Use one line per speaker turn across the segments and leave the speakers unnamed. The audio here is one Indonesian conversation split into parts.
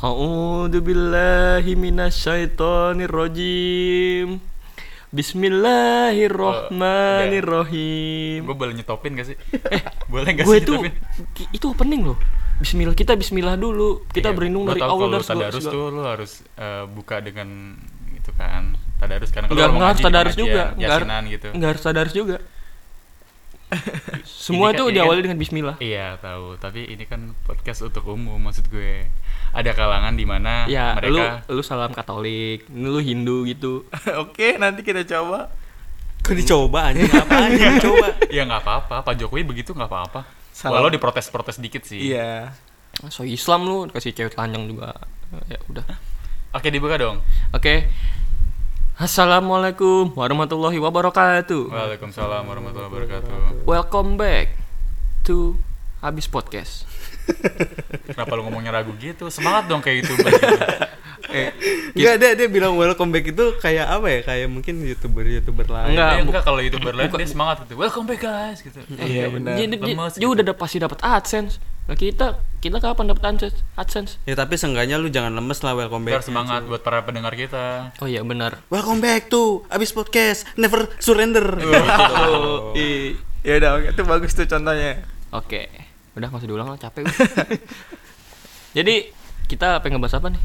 A'udzu billahi minasyaitonir rajim. Bismillahirrahmanirrahim.
Gue boleh nyetopin gak sih? Eh, boleh gak
Gue
sih
itu
nyetopin?
ki- itu opening loh. Bismillah kita bismillah dulu. Kita
Iya,
berlindung
gua
dari Allah dan segala
tadarus
segala-
tuh lu harus eh, buka dengan itu kan tadarus kan Kalau mau
enggak harus tadarus juga.
Yasinan gitu
Enggak harus tadarus juga. Semua
Ini kan-
tuh diawali
kan-
dengan bismillah.
iya tahu tapi ini kan podcast untuk umum maksud gue ada kalangan di mana
Ya,
mereka
lu lu salam Katolik, lu Hindu gitu.
Oke, nanti kita coba.
Kok dicoba anjing apa anjing coba.
ya nggak apa-apa Pak Jokowi begitu nggak apa-apa walau diprotes-protes dikit sih
Iya.
So Islam lu kasih cewek telanjang juga. Ya udah.
oke dibuka dong
Oke. Assalamualaikum warahmatullahi wabarakatuh.
Waalaikumsalam warahmatullahi wabarakatuh
Welcome back to Habis Podcast.
kenapa lu ngomongnya ragu gitu semangat dong kayak youtuber gitu.
Eh, enggak dia dia bilang welcome back itu kayak apa ya? Kayak mungkin youtuber-youtuber lain.
Enggak,
Eh,
bu-
enggak kalau youtuber lain dia semangat gitu welcome back guys gitu
Iya, benar.
Dia, dia,
Lemes
dia
gitu.
udah pasti dapat AdSense. Nah, kita kita kapan dapat AdSense? AdSense?
Ya tapi seenggaknya lu jangan lemes lah welcome
biar
back.
semangat buat para pendengar kita
Oh iya benar.
Welcome back to Abis Podcast Never Surrender.
Oh, i-
Ya udah, oke. itu bagus tuh contohnya.
Oke. Udah nggak usah diulang lah, capek. Jadi kita pengen ngebahas apa nih?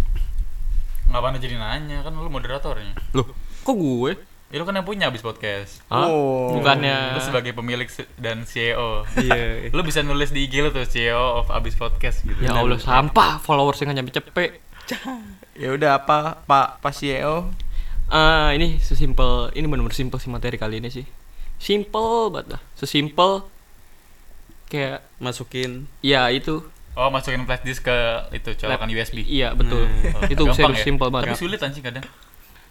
Ngapain jadi nanya kan lu moderatornya
Loh, kok gue?
ya lu kan yang punya abis podcast
Hah?
Oh.
Bukannya
lu sebagai pemilik dan CEO
Iya.
lu bisa nulis di IG lu tuh CEO of abis podcast gitu
Ya Allah, sampah followersnya nggak nyampe cepet.
Ya udah apa Pak Pak CEO?
Ah, ini sesimpel, ini benar-benar simpel sih materi kali ini sih. Simple banget dah. Sesimpel kayak
Masukin
ya itu.
Oh masukin flash disk ke itu colokan USB
Iya, betul.
Oh,
itu
gampang
serius
ya?
simple
tapi
banget.
sulit anjing kadang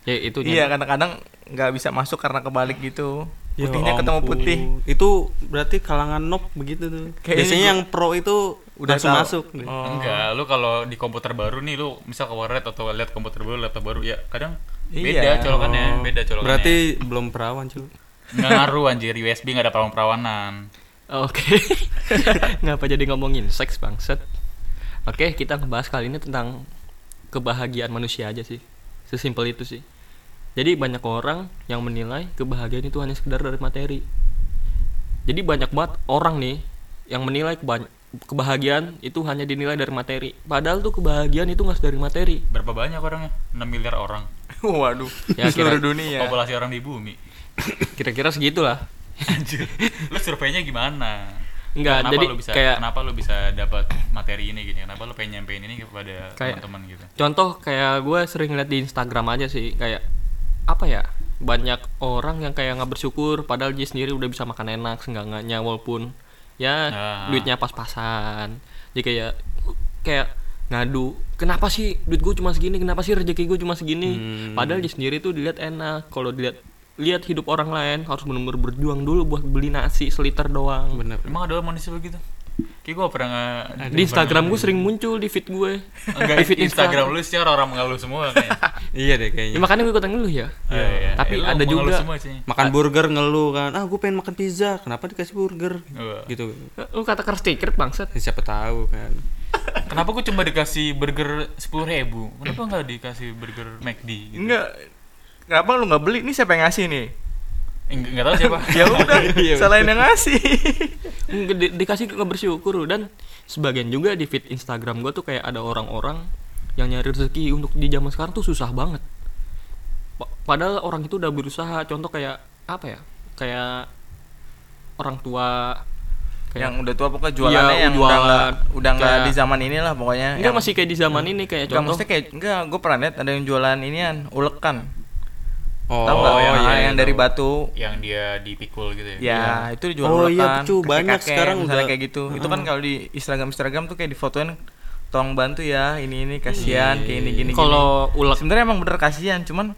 Ya itu
Iya, kadang-kadang nggak bisa masuk karena kebalik gitu.
Ya
Putihnya ketemu
ampun.
putih.
Itu berarti kalangan noob begitu tuh.
Kayaknya
Biasanya
gua-
yang pro itu
Udah
langsung
tahu.
masuk.
Oh.
enggak lu kalau di komputer baru nih lu misal ke warnet atau lihat komputer baru laptop baru ya kadang
Iya.
beda colokannya
Oh,
beda colokannya
Berarti belum perawan cuy.
nggak ngaruh anjir USB nggak ada perawan
Oke. Ngapa jadi ngomongin seks bangsat? Oke, kita ngebahas kali ini tentang kebahagiaan manusia aja sih. Sesimpel itu sih. Jadi banyak orang yang menilai kebahagiaan itu hanya sekedar dari materi. Jadi banyak banget orang nih yang menilai keba- kebahagiaan itu hanya dinilai dari materi. Padahal tuh kebahagiaan itu nggak dari materi.
berapa banyak orangnya 6 miliar orang
Waduh.
Ya,
seluruh
kira-
dunia.
populasi orang di bumi
Kira-kira segitulah.
Anjir. lu surveinya gimana?
Enggak,
kenapa
jadi
lu bisa
kayak
kenapa lu bisa dapat materi ini gini? Kenapa lu pengen nyampein ini kepada teman-teman gitu?
contoh kayak gue sering lihat di Instagram aja sih kayak apa ya? Banyak orang yang kayak nggak bersyukur padahal dia sendiri udah bisa makan enak seenggaknya walaupun ya
Ah.
duitnya pas-pasan. Jadi kayak kayak ngadu kenapa sih duit gue cuma segini? Kenapa sih rezeki gue cuma segini?
Hmm.
padahal dia sendiri tuh dilihat enak. Kalau dilihat lihat hidup orang lain harus benar-benar berjuang dulu buat beli nasi seliter doang
Bener.
emang ada manusia begitu kayak gue pernah
di Instagram gue sering muncul di feed gue
enggak
di feed
Instagram lu sih orang mengeluh semua kayaknya
Iya deh
Ya,
kayaknya.
makanya gue ikutan ngeluh ya.
Iya, iya.
Tapi ada juga
semua sih
Makan burger ngeluh kan. Ah, gue pengen makan pizza. Kenapa dikasih burger?
Wah.
Gitu.
lu kata keras tiket bangsat.
Ya, Siapa tahu kan.
kenapa gue cuma dikasih burger sepuluh ribu kenapa nggak dikasih burger McD gitu?
Enggak. Kenapa lu nggak beli? Ini siapa yang ngasih nih?
Eh, nggak nggak tahu siapa
ya udah,
Iya,
selain yang ngasih.
Nggak, di- dikasih ke bersyukur dan sebagian juga di feed Instagram gue tuh kayak ada orang-orang yang nyari rezeki untuk di zaman sekarang tuh susah banget. Pa- Padahal orang itu udah berusaha. Contoh kayak apa ya? Kayak orang tua kayak
yang udah tua pokoknya jualannya
Iya,
yang udah
jualan.
nggak udah nggak
Kayak-
di zaman inilah pokoknya.
enggak
yang-
masih kayak di zaman ini kayak
Enggak,
contoh
maksudnya kayak enggak, gue pernah lihat ada yang jualan inian, ulekan.
Oh,
Tahu nggak?
iya,
yang,
iya,
yang dari
tahu.
batu.
yang dia dipikul gitu ya
Ya, itu dijual
Oh, iya, cu, banyak
kakek-kakek,
sekarang
misalnya
udah-
kayak gitu. Itu kan kalau di Instagram Instagram tuh kayak difotoin tolong bantu ya, ini ini kasihan kayak ini gini gini.
kalau ulek
sebenarnya emang bener kasihan, cuman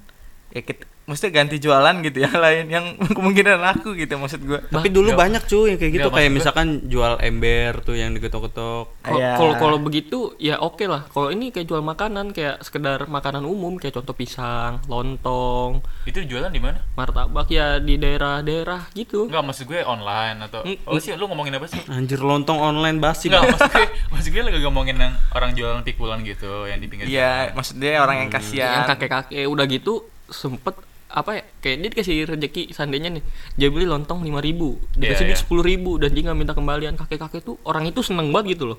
ya kit- mesti ganti jualan gitu yang lain yang kemungkinan aku gitu maksud gua
Tapi dulu
Nggak-
banyak cuy yang kayak gitu kayak misalkan jual ember tuh yang diketok-ketok.
Kalau
Iya.
kalau begitu ya oke lah. Kalau ini kayak jual makanan kayak sekedar makanan umum kayak contoh pisang, lontong,
Itu jualan di mana?
martabak ya di daerah-daerah gitu.
Enggak, maksud gue online atau
Mm,
Oh sih, lu ngomongin apa sih?
Anjir lontong online basi.
Enggak, maksud gue, maksud gue lagi ngomongin yang orang jualan pikulan gitu yang di pinggir
iya
jalan.
maksud dia orang yang kasihan
Yang kakek-kakek udah gitu sempet apa ya kayak dia dikasih rezeki seandainya nih dia beli lontong lima ribu dikasih
Iya,
duit
iya.
sepuluh ribu dan dia nggak minta kembalian kakek kakek tuh orang itu seneng banget gitu loh.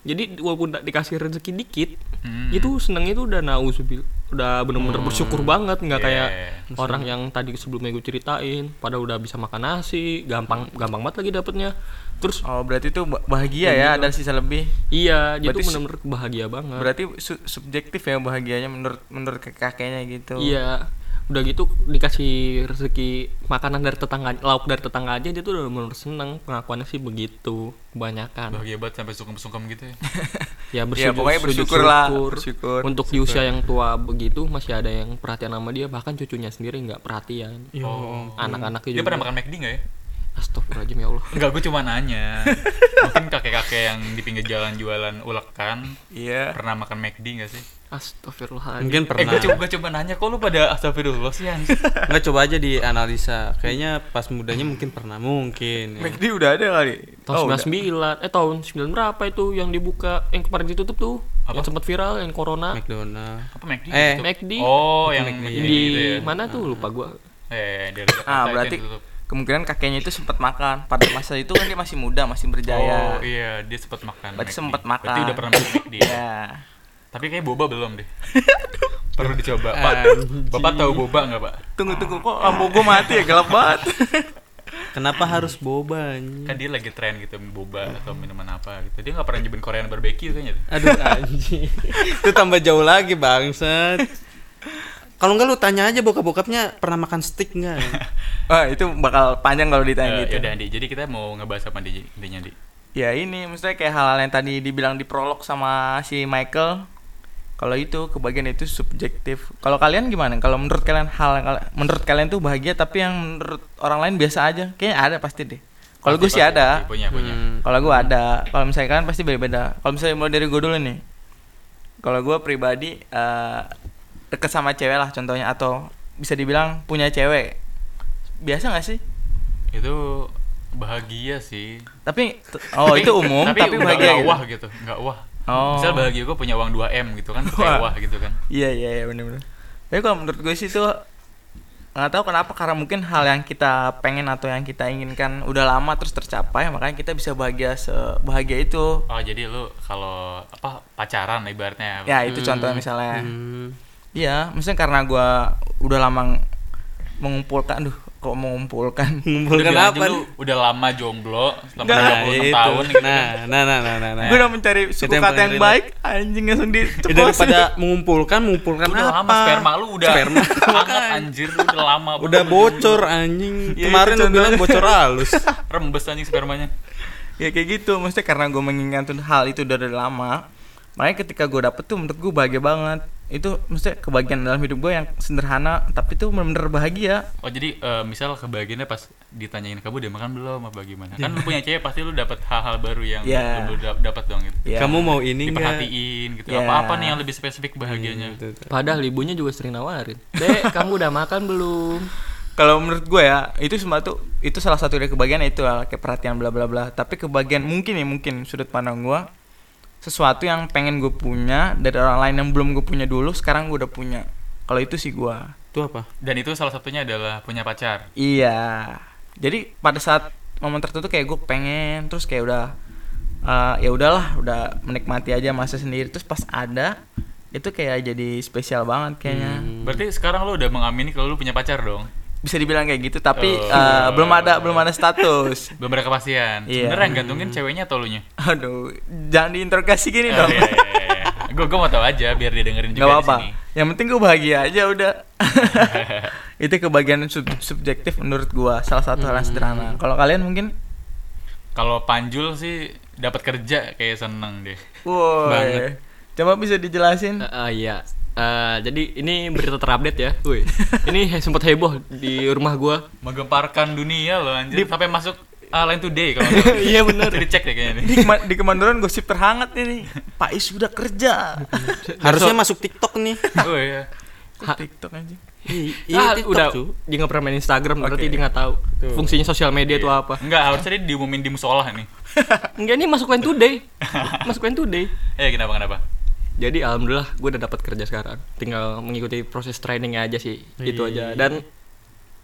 Jadi walaupun nggak dikasih rezeki dikit
Hmm.
itu seneng itu udah nauzubil udah bener-bener bersyukur banget nggak
Iya,
kayak
iya,
orang yang tadi sebelumnya gue ceritain pada udah bisa makan nasi gampang gampang banget lagi dapetnya. Terus
oh berarti itu ba- bahagia ya ada sisa lebih.
Iya jadi
su-
bener-bener bahagia banget.
berarti su- subjektif ya bahagianya menurut menurut ke kakeknya gitu.
Iya, udah gitu dikasih rezeki makanan dari tetangga, lauk dari tetangga aja dia tuh udah bener seneng pengakuannya sih begitu kebanyakan.
Bahagia banget sampai sungkem-sungkem gitu ya.
Ya
Ya,
bersujud,
pokoknya
sujud
bersyukur lah,
syukur.
bersyukur,
Untuk di usia yang tua begitu masih ada yang perhatian sama dia bahkan cucunya sendiri nggak perhatian.
Oh.
Anak-anaknya
Dia
juga.
pernah makan McD enggak ya?
Astagfirullahaladzim ya Allah.
Enggak, gue cuma nanya. Mungkin kakek-kakek yang di pinggir jalan jualan ulekan
iya
pernah makan McD enggak sih?
Astagfirullahaladzim.
Mungkin
Eh,
pernah.
gue coba, gue coba nanya, kok lu pada astagfirullah sih anjir?
Nggak coba aja dianalisa. Kayaknya pas mudanya mungkin pernah mungkin. ya.
McD udah ada kali
Tahun
Oh, udah.
99, eh tahun 9 berapa itu yang dibuka yang kemarin ditutup tuh?
Apa?
Yang sempat viral yang corona.
McDonald.
Apa McD?
Eh,
Tutup?
McD.
Oh, yang
McD.
Di
gitu ya?
mana tuh lupa gua.
Eh, Jakarta
ah berarti kemungkinan kakeknya itu sempat makan pada masa itu kan dia masih muda masih berjaya
Oh iya, dia sempat makan.
Berarti sempat
Berarti
makan.
udah pernah makan McD. ya? Tapi kayak boba belum deh. Perlu dicoba. Pak. Bapak tahu boba nggak pak?
tunggu tunggu kok lampu gua mati ya gelap banget
Kenapa harus boba anjing?
Kan dia lagi tren gitu boba atau minuman apa gitu. Dia nggak pernah nyobain Korean barbecue kayaknya. tuh.
Aduh anjing. Itu tambah jauh lagi bangsat. Kalau enggak lu tanya aja bokap-bokapnya pernah makan steak enggak?
Wah itu bakal panjang kalau ditanya
Eh,
gitu
yaudah, Andi. Jadi kita mau ngebahas apa Andi? Intinya Andi.
Ya ini maksudnya kayak hal-hal yang tadi dibilang di prolog sama si Michael. Kalau itu kebagian itu subjektif. Kalau kalian gimana? Kalau menurut kalian hal yang menurut kalian tuh bahagia tapi yang menurut orang lain biasa aja. Kayaknya ada pasti deh. Kalau gue sih ada.
Punya, punya.
Hmm.
Kalau gue ada. Kalau misalnya kalian pasti beda-beda. Kalau misalnya mulai dari gue dulu nih. Kalau gue pribadi eh deket sama cewek lah contohnya atau bisa dibilang punya cewek. Biasa gak sih?
Itu bahagia sih.
Tapi oh itu umum tapi,
udah
bahagia.
nggak
gitu.
wah gitu, nggak wah.
Oh.
Misal bahagia gue punya uang 2 m gitu kan,
Wah.
kayak wah gitu kan.
Iya iya iya benar-benar. Tapi kalau menurut gue sih itu nggak tahu kenapa karena mungkin hal yang kita pengen atau yang kita inginkan udah lama terus tercapai makanya kita bisa bahagia sebahagia itu.
Oh jadi lu kalau apa pacaran ibaratnya?
Ya itu contohnya misalnya.
Hmm.
Iya, misalnya karena gue udah lama ng- mengumpulkan, aduh kok mengumpulkan.
Mengumpulkan
Udah
apa?
lu udah lama jomblo selama. 36
itu.
tahun gitu.
Nah, nah, nah, nah, nah, nah.
gue udah mencari suku
yang
kata yang baik, anjing langsung di
Ya, daripada mengumpulkan, mengumpulkan
udah
apa?
lama sperma lu udah
Sperma.
hangat anjir lu udah lama
Udah
banget.
bocor anjing.
Ya,
Kemarin lu bilang bocor halus.
rembes anjing spermanya
ya kayak gitu maksudnya karena gue menginginkan hal itu udah dari lama makanya ketika gue dapet tuh menurut gue bahagia banget itu maksudnya kebahagiaan dalam hidup gue yang sederhana tapi tuh benar-benar bahagia
oh jadi eh, misal kebahagiaannya pas ditanyain kamu udah makan belum apa bagaimana kan lu punya cewek pasti lu dapat hal-hal baru yang
Ya.
lu dap- dapat dong gitu
Ya.
Kamu mau ini enggak?
diperhatiin gitu
Ya.
apa-apa nih yang lebih spesifik bahagianya
Padahal ibunya juga sering nawarin. Dek, kamu udah makan belum?
kalau menurut gue ya itu semua tuh itu salah satu dari kebahagiaan itu lah, kayak perhatian bla bla bla tapi kebahagiaan mungkin ya mungkin sudut pandang gue sesuatu yang pengen gue punya dari orang lain yang belum gue punya dulu sekarang gue udah punya kalau itu sih gue
Itu apa?
dan itu salah satunya adalah punya pacar
Iya. Jadi pada saat momen tertentu kayak gue pengen terus kayak udah eh, ya udahlah, udah menikmati aja masa sendiri terus pas ada itu kayak jadi spesial banget kayaknya.
Hmm.
berarti sekarang lu udah mengamini kalau lu punya pacar dong
Bisa dibilang kayak gitu tapi
Oh.
eh, belum ada belum ada status.
belum ada kepastian
Iya.
sebenarnya yang gantungin ceweknya atau lu nya
Aduh, jangan diinterogasi gini
Oh,
dong.
iya, iya, iya. Gue gue mau tahu aja biar dia dengerin juga
Gak
di
apa-apa.
sini.
Yang penting gue bahagia aja udah. itu kebahagiaan sub- subjektif menurut gua salah satu hal yang sederhana. Kalau kalian mungkin
Kalau Panjul sih dapat kerja kayak seneng deh.
Woi.
Banget.
Coba bisa dijelasin?
Eh, eh, iya. Eh, jadi ini berita terupdate ya. Woi. ini he- sempat heboh di rumah gua.
Menggemparkan dunia loh anjir. Sampai masuk uh, Line Today kalau.
Iya, bener.
Jadi cek deh kayaknya nih.
di, kema- di kemandoran gosip terhangat ini Pak Is sudah kerja
Harusnya masuk TikTok nih.
Oh iya.
Kok TikTok aja
Iya,
ah,
TikTok,
udah
cu.
dia nggak pernah main Instagram berarti
Oke.
dia nggak tahu fungsinya sosial media itu apa.
Enggak, harusnya dia diumumin di musola nih.
Enggak ini masuk Line Today. masuk Line Today.
Eh, kenapa kenapa?
Jadi alhamdulillah gue udah dapat kerja sekarang. Tinggal mengikuti proses trainingnya aja sih. Itu aja. Dan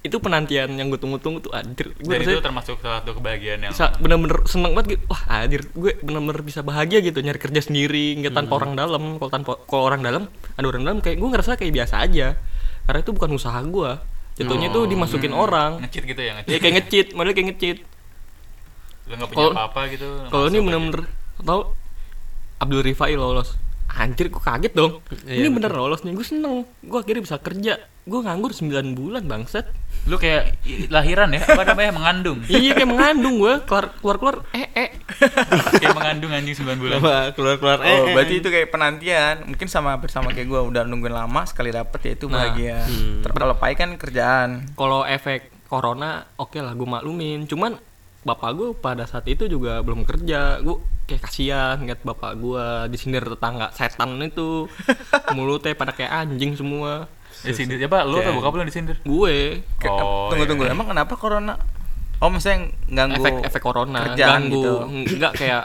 itu penantian yang gue tunggu-tunggu tuh anjir. Gue
itu termasuk salah satu kebahagiaan yang
bener-bener seneng banget gitu. Wah anjir gue bener-bener bisa bahagia gitu nyari kerja sendiri nggak tanpa orang dalam. Kalau tanpa kalau orang dalam ada orang dalam kayak gue ngerasa kayak biasa aja. Karena itu bukan usaha gue. Jatuhnya tuh dimasukin orang.
ngecit gitu ya,
Ya
ngecit.
kayak ngecit, model kayak ngecit.
Lu enggak punya apa-apa gitu.
Kalau ini bener-bener tau Abdul Rifai lolos. Anjir gue kaget dong.
Iya,
ini bener lolos nih. Gue seneng. Gue akhirnya bisa kerja. Gue nganggur 9 bulan bangsat.
lu kayak lahiran ya, apa namanya? mengandung.
iya kayak mengandung gue keluar keluar keluar eh eh.
kayak mengandung anjing 9 bulan.
Coba keluar-keluar eh.
Oh,
eh,
berarti
eh.
itu kayak penantian. Mungkin sama bersama kayak gua udah nungguin lama sekali dapet ya itu
Nah,
bahagia.
hmm.
Ter- Kalau pai kan kerjaan.
Kalau efek corona oke lah gue maklumin. Cuman bapak gue pada saat itu juga belum kerja. Gue kayak kasihan ngeliat bapak gue disindir tetangga setan itu mulutnya pada kayak anjing semua.
Disindir siapa? Lu atau bokap lu yang disindir?
Gue
Ke-
Oh,
tunggu
iya.
tunggu. Emang kenapa corona? Oh, maksudnya ganggu
efek efek corona
kerjaan
ganggu
gitu.
enggak kayak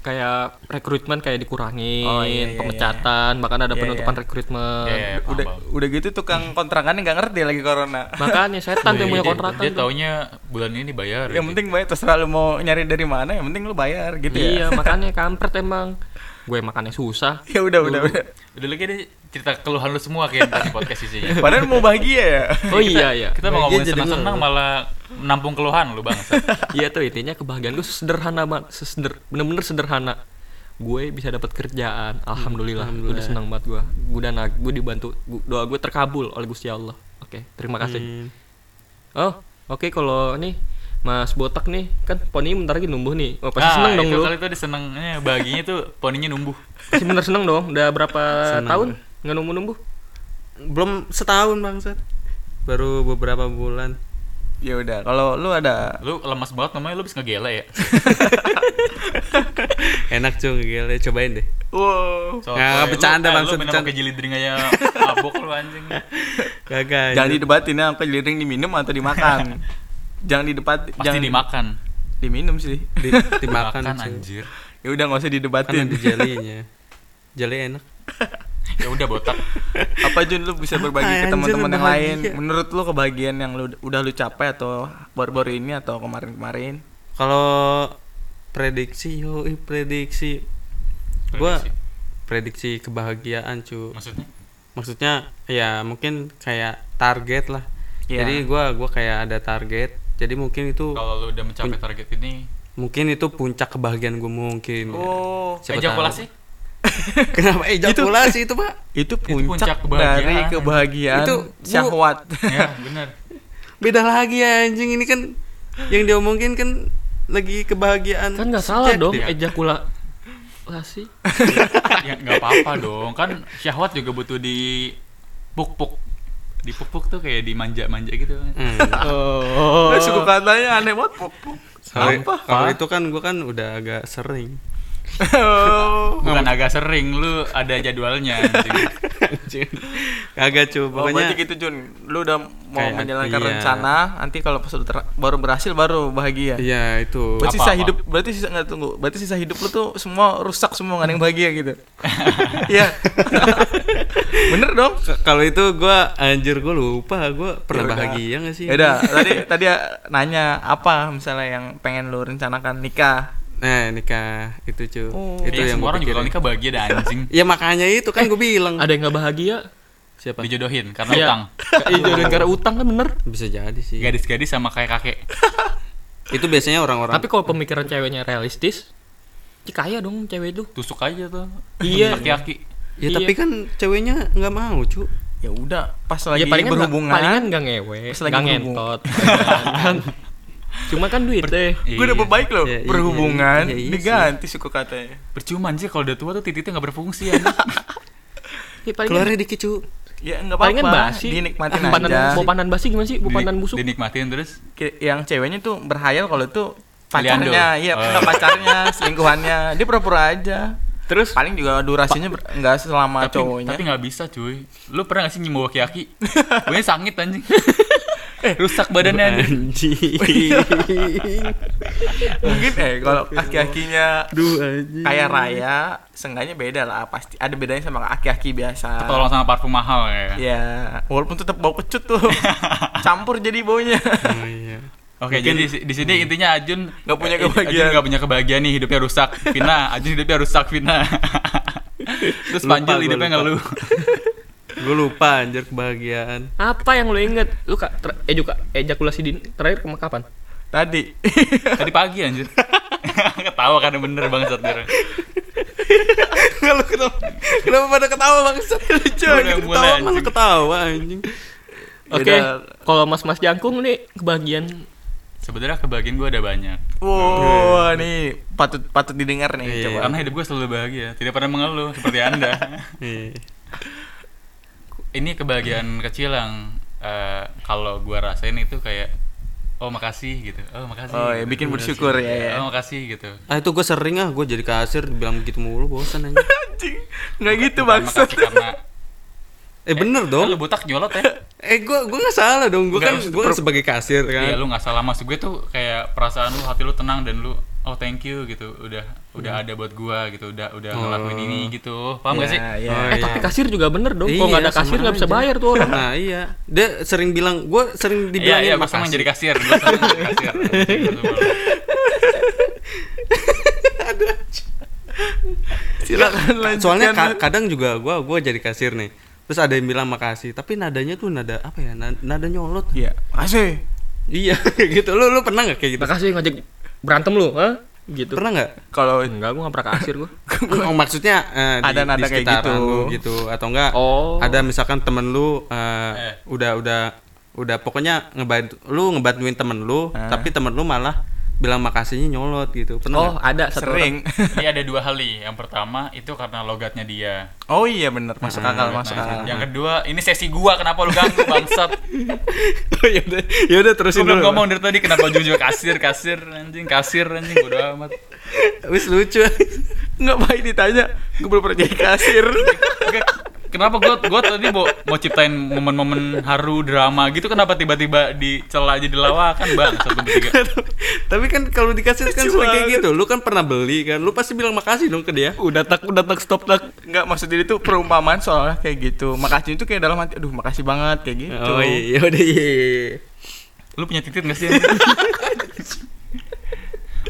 kayak rekrutmen kayak dikurangin
Oh, iya, iya,
pemecatan bahkan ada
Iya,
penutupan
iya.
rekrutmen
Iya, iya, paham,
udah
paham.
udah gitu tukang kontrakannya nggak ngerti lagi corona.
makanya setan tuh yang punya
Dia-
kontrakan
Dia
tuh.
taunya bulan ini bayar.
yang
gitu.
penting bayar terserah lu mau nyari dari mana, yang penting lu bayar gitu
iya
ya.
makanya kampret emang gue makannya susah
ya udah udah udah.
Udah lagi deh cerita keluhan lu semua kayak tadi podcast isinya.
Padahal mau bahagia ya.
oh iya iya
Kita mau ngomongin senang-senang malah menampung keluhan lu bang.
iya tuh intinya kebahagiaan gue sederhana banget seseder bener-bener sederhana gue bisa dapat kerjaan alhamdulillah,
Alhamdulillah.
udah senang banget gue gue dan gue dibantu Gu- doa gue terkabul oleh gusti allah oke terima kasih
Hmm.
oh oke kalau nih mas botak nih kan poni bentar lagi numbuh nih oh, pasti
Nah,
seneng dong
itu
lu
kali itu disenengnya bahagianya tuh poninya numbuh.
Pasti bener seneng dong. Udah berapa
Seneng.
tahun nggak numbuh numbuh?
Belum setahun bangsat. Baru beberapa bulan.
Ya udah, kalau lu ada
Lu lemas banget namanya lu bisa ngegele ya.
Enak cuy gile cobain deh.
wow.
So,
Nggak,
lu-
bercanda, Bang,
Lu minum
bercanda.
pakai jilidring aja mabok lu anjing.
Kagak.
Jangan didebatin ya, apa jeliring diminum atau dimakan. jangan didebat,
Pasti
jangan
dimakan.
Diminum sih.
Di- dimakan
Makan anjir.
ya udah nggak usah
Kan
didebatin.
ada jelinya. Jeli enak.
Ya udah botak.
apa Jun lu bisa berbagi ke teman-teman yang lain? Menurut lu kebahagiaan yang lu udah lu capai atau baru-baru ini atau kemarin-kemarin?
Kalau prediksi yo prediksi. Gua prediksi kebahagiaan cu.
Maksudnya?
Maksudnya ya mungkin kayak target lah.
Iya.
Jadi gua gua kayak ada target. Jadi mungkin itu
Kalau lu udah mencapai target ini
mungkin itu puncak kebahagiaan gue mungkin. ya.
Oh,
Siapa
ejakulasi?
Kenapa ejakulasi itu, Pak?
itu
puncak
puncak,
kebahagiaan.
dari kebahagiaan
Itu
syahwat.
ya, benar.
Beda lagi ya anjing ini kan yang diomongin kan lagi kebahagiaan.
Kan nggak salah dong
subjektif.
ejakulasi.
ya nggak apa-apa dong. Kan syahwat juga butuh di puk-puk. Di puk-puk tuh kayak dimanja-manja gitu.
Hmm.
Oh.
Lu suku katanya aneh banget. Puk, puk.
Kalau
Apa?
kalau itu kan gua kan udah agak sering.
Oh.
Bukan agak sering, lu ada jadwalnya.
Kagak cu,
Oh, berarti
pokoknya
gitu Jun. Lu udah mau
Kayak-
menjalankan
iya.
rencana, nanti kalau pas ter- baru berhasil baru bahagia.
iya itu.
Berarti
Apa,
sisa
apa?
hidup, berarti sisa nggak tunggu. Berarti sisa hidup lu tuh semua rusak semua nggak ada yang bahagia gitu. Iya. Dong.
Kalau itu gua anjir gua lupa, gua pernah
Ya udah.
bahagia gak sih?
Ya udah, tadi tadi nanya apa misalnya yang pengen lu rencanakan nikah.
Nah, nikah itu cu.
Oh.
itu
Iya,
yang
semua
gua
orang juga kalau nikah bahagia dah anjing.
Ya makanya itu kan gua bilang.
Ada yang nggak bahagia?
Siapa?
Dijodohin karena
Iya.
utang.
Iya jodohin karena utang kan bener.
Bisa jadi sih.
Gadis-gadis sama kayak kakek.
Itu biasanya orang-orang
Tapi kalau pemikiran ceweknya realistis, ya kaya dong cewek itu.
Tusuk aja tuh.
Iya.
Laki-laki.
Ya
Iya.
tapi kan ceweknya nggak mau, cu.
Ya udah, pas lagi
ya palingan nggak-
berhubungan.
palingan nggak ngewe,
Pas lagi
ngentot. kan. Cuma kan duit deh.
Gue udah
Iya.
baik loh,
Iya, iya,
berhubungan
iya, iya, iya
diganti suku katanya.
Percuma anjir kalau udah tua tuh titiknya nggak berfungsi ya.
sakit paling
kan
Keluarnya dikit cu.
Ya enggak apa-apa.
palingan basi.
Dinikmatin
Ah,
aja.
Mau pandan basi gimana sih? Mau
Dinik-
busuk?
Dinikmatin terus.
Yang ceweknya tuh berhayal kalau itu
Liando.
pacarnya, iya,
Oh.
pacarnya, selingkuhannya. Dia pura-pura aja.
Terus
Paling juga durasinya enggak selama
tapi
cowoknya.
tapi nggak bisa cuy. Lu pernah gak sih nyium aki-aki? Pokoknya sangit anjing. Rusak badannya anjing.
Mungkin eh kalau
anjing.
kayak raya, seenggaknya beda lah pasti. Ada bedanya sama kaki-kaki biasa.
Tolong sama parfum mahal ya.
Ya, walaupun tetap bau kecut tuh. Campur jadi baunya.
Oh, iya.
Oke, jadi di- di sini intinya Ajun
Nggak punya
eh,
kebahagiaan.
Ajun nggak punya kebahagiaan nih, hidupnya rusak. Vina, Ajun hidupnya rusak, Vina. Terus
Lupa,
Panjul
gua
hidupnya
lupa.
ngeluh.
Gue lupa anjir kebahagiaan.
apa yang lu inget? Lu kak ter- eh juga ejakulasi din terakhir kapan?
Tadi.
Tadi pagi anjir. Ketawa kan bener banget saat dia.
Kalau kenapa, kenapa pada ketawa bangsat? Lucu ketawa malah ketawa anjing.
Oke,
Beda.
kalau mas-mas jangkung nih kebahagiaan
Sebenarnya kebahagiaan gue ada banyak.
Wow, nih patut patut didengar nih
Iya.
coba.
Karena hidup gue selalu bahagia, tidak pernah mengeluh seperti Anda.
Iya.
Ini kebahagiaan kecil yang eh, kalau gue rasain itu kayak oh makasih gitu. Oh makasih.
Oh, ya
gitu.
bikin bersyukur ya, ya.
Oh makasih gitu.
Ah itu gue sering ah, gue jadi kasir bilang begitu mulu bosan anjing.
Anjing. Nggak gitu, bangsat.
makasih karena
Eh bener
lu
dong.
botak nyolot ya.
Eh gue gue nggak salah dong. Gue kan gue kan sebagai kasir kan.
Iya lu nggak salah maksud gue tuh kayak perasaan lu hati lu tenang dan lu oh thank you gitu udah udah ada buat gua gitu udah udah ngelakuin
Oh.
ini gitu paham gak sih?
Ya, ya.
Oh,
Eh
iya.
tapi kasir juga bener dong. Kalau
Iya,
nggak ada kasir
sama
nggak bisa
aja.
bayar tuh orang.
Nah iya, dia sering bilang, gue sering
Iya
dibilangin
iya gue senang
makasih.
jadi kasir gue senang jadi kasir.
Silakan lanjutkan.
Soalnya ka- kadang juga gue gue jadi kasir nih. Terus ada yang bilang makasih, tapi nadanya tuh nada apa ya? na- Nada nyolot.
Iya, makasih.
Iya, gitu. Lu lu pernah nggak kayak gitu?
Makasih ngajak berantem lu, ha? Gitu.
Pernah nggak?
Kalau
Enggak, gua nggak pernah kasir gua.
oh maksudnya eh, di,
Ada nada
di
kayak gitu.
lu gitu atau enggak?
Oh.
Ada misalkan temen lu eh,
Eh.
udah udah udah pokoknya ngebantu lu ngebantuin temen lu,
Ah.
tapi temen lu malah bilang makasihnya nyolot gitu. Pernah
Oh,
nggak?
ada satu
sering.
Ini ada dua hal nih. Yang pertama itu karena logatnya dia.
oh iya bener, masuk akal,
Nah,
masuk akal.
Yang kedua ini sesi gua kenapa lu ganggu bangsat?
ya udah, ya udah terusin
belum
dulu.
ngomong dari tadi kenapa juga kasir kasir anjing kasir anjing bodo amat.
Wis lucu.
Nggak baik ditanya, gue belum pernah jadi kasir.
Kenapa gue gue tadi mau mau ciptain momen-momen haru drama gitu kenapa tiba-tiba dicela aja dilawakan bang satu bertiga.
Tapi kan kalau dikasih kan sering kayak gitu. Lu kan pernah beli kan. Lu pasti bilang makasih dong ke dia.
Udah tak, udah tak, stop tak.
Nggak maksud diri itu perumpamaan soalnya kayak gitu. Makasih itu kayak dalam hati, aduh makasih banget kayak gitu.
Oh iya, udah iya. iya.
Lu punya titit gak sih?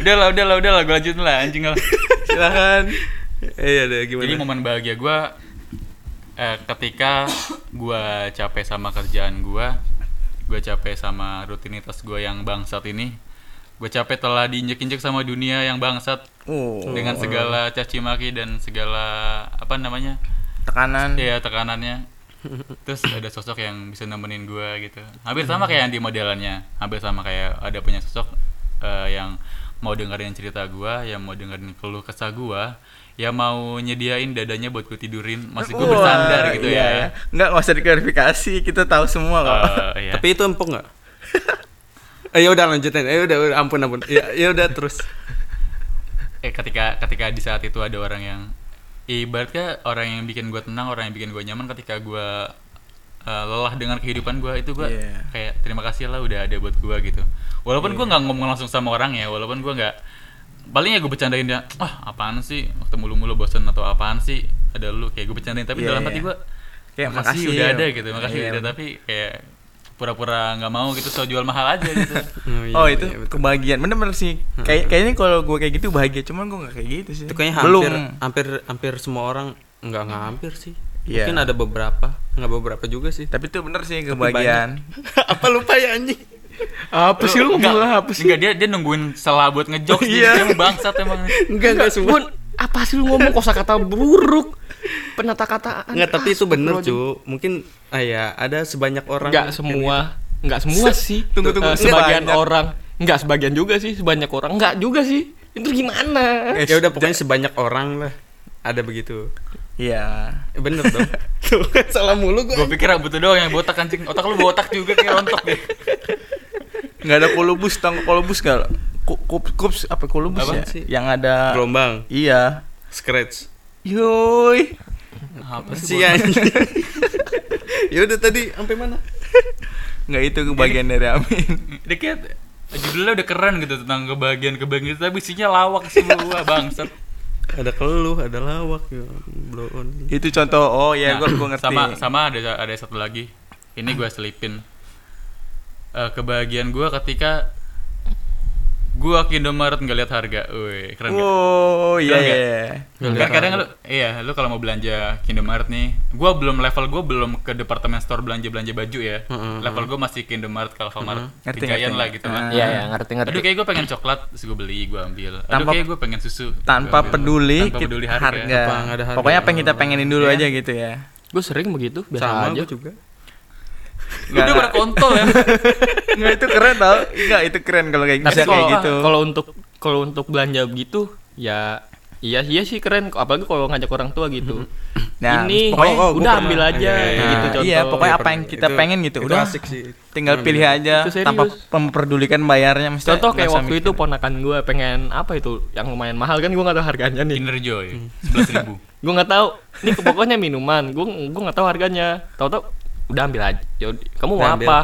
udah lah udah lah udah lah gue lanjutin lah anjing lah.
Silakan.
Eh, Iya deh gimana?
Jadi momen bahagia gue eh, ketika gue capek sama kerjaan gue, gue capek sama rutinitas gue yang bangsat ini, gue capek telah diinjek-injek sama dunia yang bangsat
Oh,
dengan segala caci maki dan segala apa namanya
tekanan.
ya tekanannya. Terus ada sosok yang bisa nemenin gue gitu. Hampir sama kayak yang di modelannya, hampir sama kayak ada punya sosok eh, yang mau dengerin cerita gue, yang mau dengerin keluh kesah gue, yang mau nyediain dadanya buat gue tidurin, masih gue bersandar gitu
iya.
ya.
Nggak, nggak usah diklarifikasi, kita tahu semua kok.
Eh, iya.
Tapi itu empuk nggak? Eh ya udah lanjutin. Eh udah, udah ampun ampun. Ya ya udah terus.
eh ketika ketika di saat itu ada orang yang ibaratnya orang yang bikin gue tenang orang yang bikin gue nyaman ketika gue uh, lelah dengan kehidupan gue itu gue
Iya.
kayak terima kasih lah udah ada buat gue gitu walaupun gue nggak ngomong langsung sama orang ya walaupun gue nggak paling ya gue bercandain dia ah apaan sih waktu mulu-mulu bosan atau apaan sih ada lu kayak gue bercandain tapi
Iya,
dalam
iya.
hati gue
Kayak
makasih,
makasih
udah
ya.
ada gitu makasih
Iya,
udah tapi kayak pura-pura nggak mau gitu so jual mahal aja gitu
iya,
Oh itu
iya, betul.
kebahagiaan bener-bener sih. Kayak kayaknya kalau gue kayak gitu bahagia, cuman gue nggak kayak gitu sih.
Itu kayaknya
belum.
hampir hampir hampir semua orang enggak enggak hampir sih.
Iya.
Mungkin ada beberapa, enggak beberapa juga sih.
Tapi itu bener sih kebahagiaan.
apa lupa ya anjing?
Apa sih lu ngomong
Enggak,
apa sih?
Enggak dia dia nungguin salah buat ngejokes
Iya.
dia emang bangsat emang
Enggak enggak semua.
Apa sih lu ngomong kosakata buruk? Penata kataan.
Enggak, tapi itu bener, cu. Mungkin ah ya, ada sebanyak orang
Enggak semua. Enggak semua sih.
Tunggu, tunggu.
Eh, sebagian
Sebanyak.
orang. Enggak sebagian juga sih, sebanyak orang. Enggak juga sih. Itu gimana?
Eh,
Ya udah pokoknya sebanyak orang lah. Ada begitu.
Iya.
Eh, bener dong. Tuh kan salah mulu
gue
gua.
pikir rambut doang yang botak anjing otak lu botak juga kayak rontok deh
nggak ada kolobus tang kolobus nggak Ku- kup kups apa kolobus
Apa
ya
sih?
yang ada
Gelombang,
iya
scratch.
yoi
apa
Si
sih
anjing. ya udah tadi sampai mana?
nggak itu kebagian dari Amin
dia kayak judulnya udah keren gitu tentang kebahagiaan kebahagiaan tapi isinya lawak semua bangsat
Ada keluh, ada lawak ya. Blow on.
itu contoh oh ya
Nah,
gua gua ngerti
sama sama ada ada satu lagi ini gue selipin Eh, kebahagiaan gue ketika gue ke Indomaret nggak lihat harga, woi keren gak?
wow iya
Keren
iya iya.
Kan kadang lu, iya lu kalau mau belanja ke Indomaret nih, gue belum level gue belum ke departemen store belanja belanja baju ya, level gue masih ke Indomaret ke Alfamart,
Ngerti,
ke Giant
ngerti.
lah gitu kan.
Iya ya ngerti ngerti.
Aduh kayak gue pengen coklat, terus gue beli, gue ambil. Aduh
Tanpa-
kayak gue pengen susu,
tanpa peduli,
tanpa
kita-
peduli
harga,
harga.
Apa nggak ada harga?
pokoknya apa yang kita pengenin dulu
Iya.
aja gitu ya
Gue sering begitu biasa
Sama
aja.
gua juga.
Nggak,
Udah pada kontol ya.
nggak itu keren tau nggak itu keren kalau kayak
Tapi kalau
kayak gitu
kalau untuk kalau untuk belanja begitu ya iya iya sih keren apalagi kalau ngajak orang tua gitu.
Nah,
Ini
pokoknya-
Oh, oh,
udah
pernah.
ambil aja
iya,
gitu
Nah,
contoh.
iya pokoknya apa yang kita
itu-
pengen gitu
itu
udah
asik sih.
tinggal
Ambil.
pilih aja tanpa memperdulikan bayarnya mesti
Contoh kayak waktu
mikir.
itu ponakan gue pengen apa itu yang lumayan mahal kan gue nggak tahu harganya nih.
Kinder Joy, sebelas ribu.
Gue nggak tahu. Ini pokoknya minuman. Gue gue nggak tahu harganya. Tahu-tahu udah ambil aja. Yaudah, kamu mau
Udah ambil.
apa?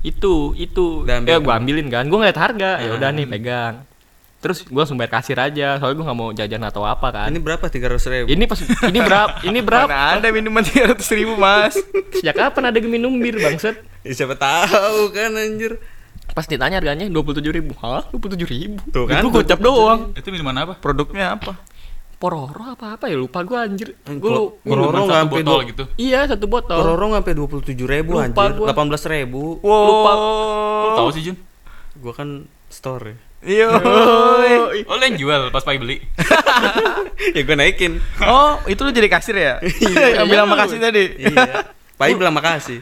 Itu itu.
Udah ambil.
Ya gue ambilin kan. Gue ngeliat harga. Ya udah
Hmm.
nih pegang. Terus gue langsung bayar kasir aja. Soalnya gue nggak mau jajan atau apa kan.
Ini berapa? Tiga ratus ribu.
Ini pas ini berapa? Ini berapa?
Mana ada minuman tiga ratus ribu mas
Sejak kapan ada minum bir bangset?
Ya, siapa tahu kan anjir.
Pas ditanya harganya dua puluh tujuh ribu. Hah? Dua puluh tujuh ribu?
Tuh kan,
Itu gocap doang.
Itu minuman apa?
produknya apa
Pororo apa apa ya lupa gue anjir. Gue lu.
Pororo nggak
satu
sampai
botol
dua-
gitu.
Iya satu botol.
Pororo sampai dua puluh tujuh ribu
Lupa
anjir.
gua.
Delapan belas ribu.
Lupa.
Lu tahu sih Jun?
Gua kan store ya.
Iya.
Oh lu yang jual pas Pai beli.
ya gua naikin.
Oh, itu lu jadi kasir ya? Yang bilang
Iya,
makasih tadi.
iya. Pai bilang makasih.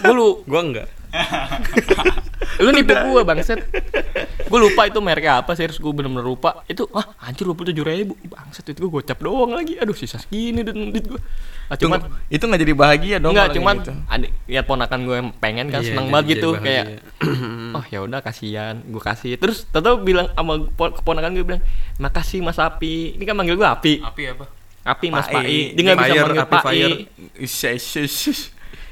Gue lu
Gua enggak.
lu nipu gue bangset. Gue lupa itu mereknya apa serius gue bener-bener lupa. Itu ah anjir dua puluh tujuh ribu bangset itu gue gocap doang lagi. Aduh sisa segini dan duit gue. Ah, cuman
Tunggu, itu nggak jadi bahagia dong
Enggak,
kalau
cuman
gitu.
adik lihat ponakan gue yang pengen kan
Iya,
seneng banget gitu
bahagia.
kayak oh ya udah kasihan gue kasih terus tahu bilang sama po- keponakan gue bilang makasih mas Api ini kan manggil gue Api
Api apa?
Api mas
Pai.
Pai dia nggak bisa manggil
Api
Pai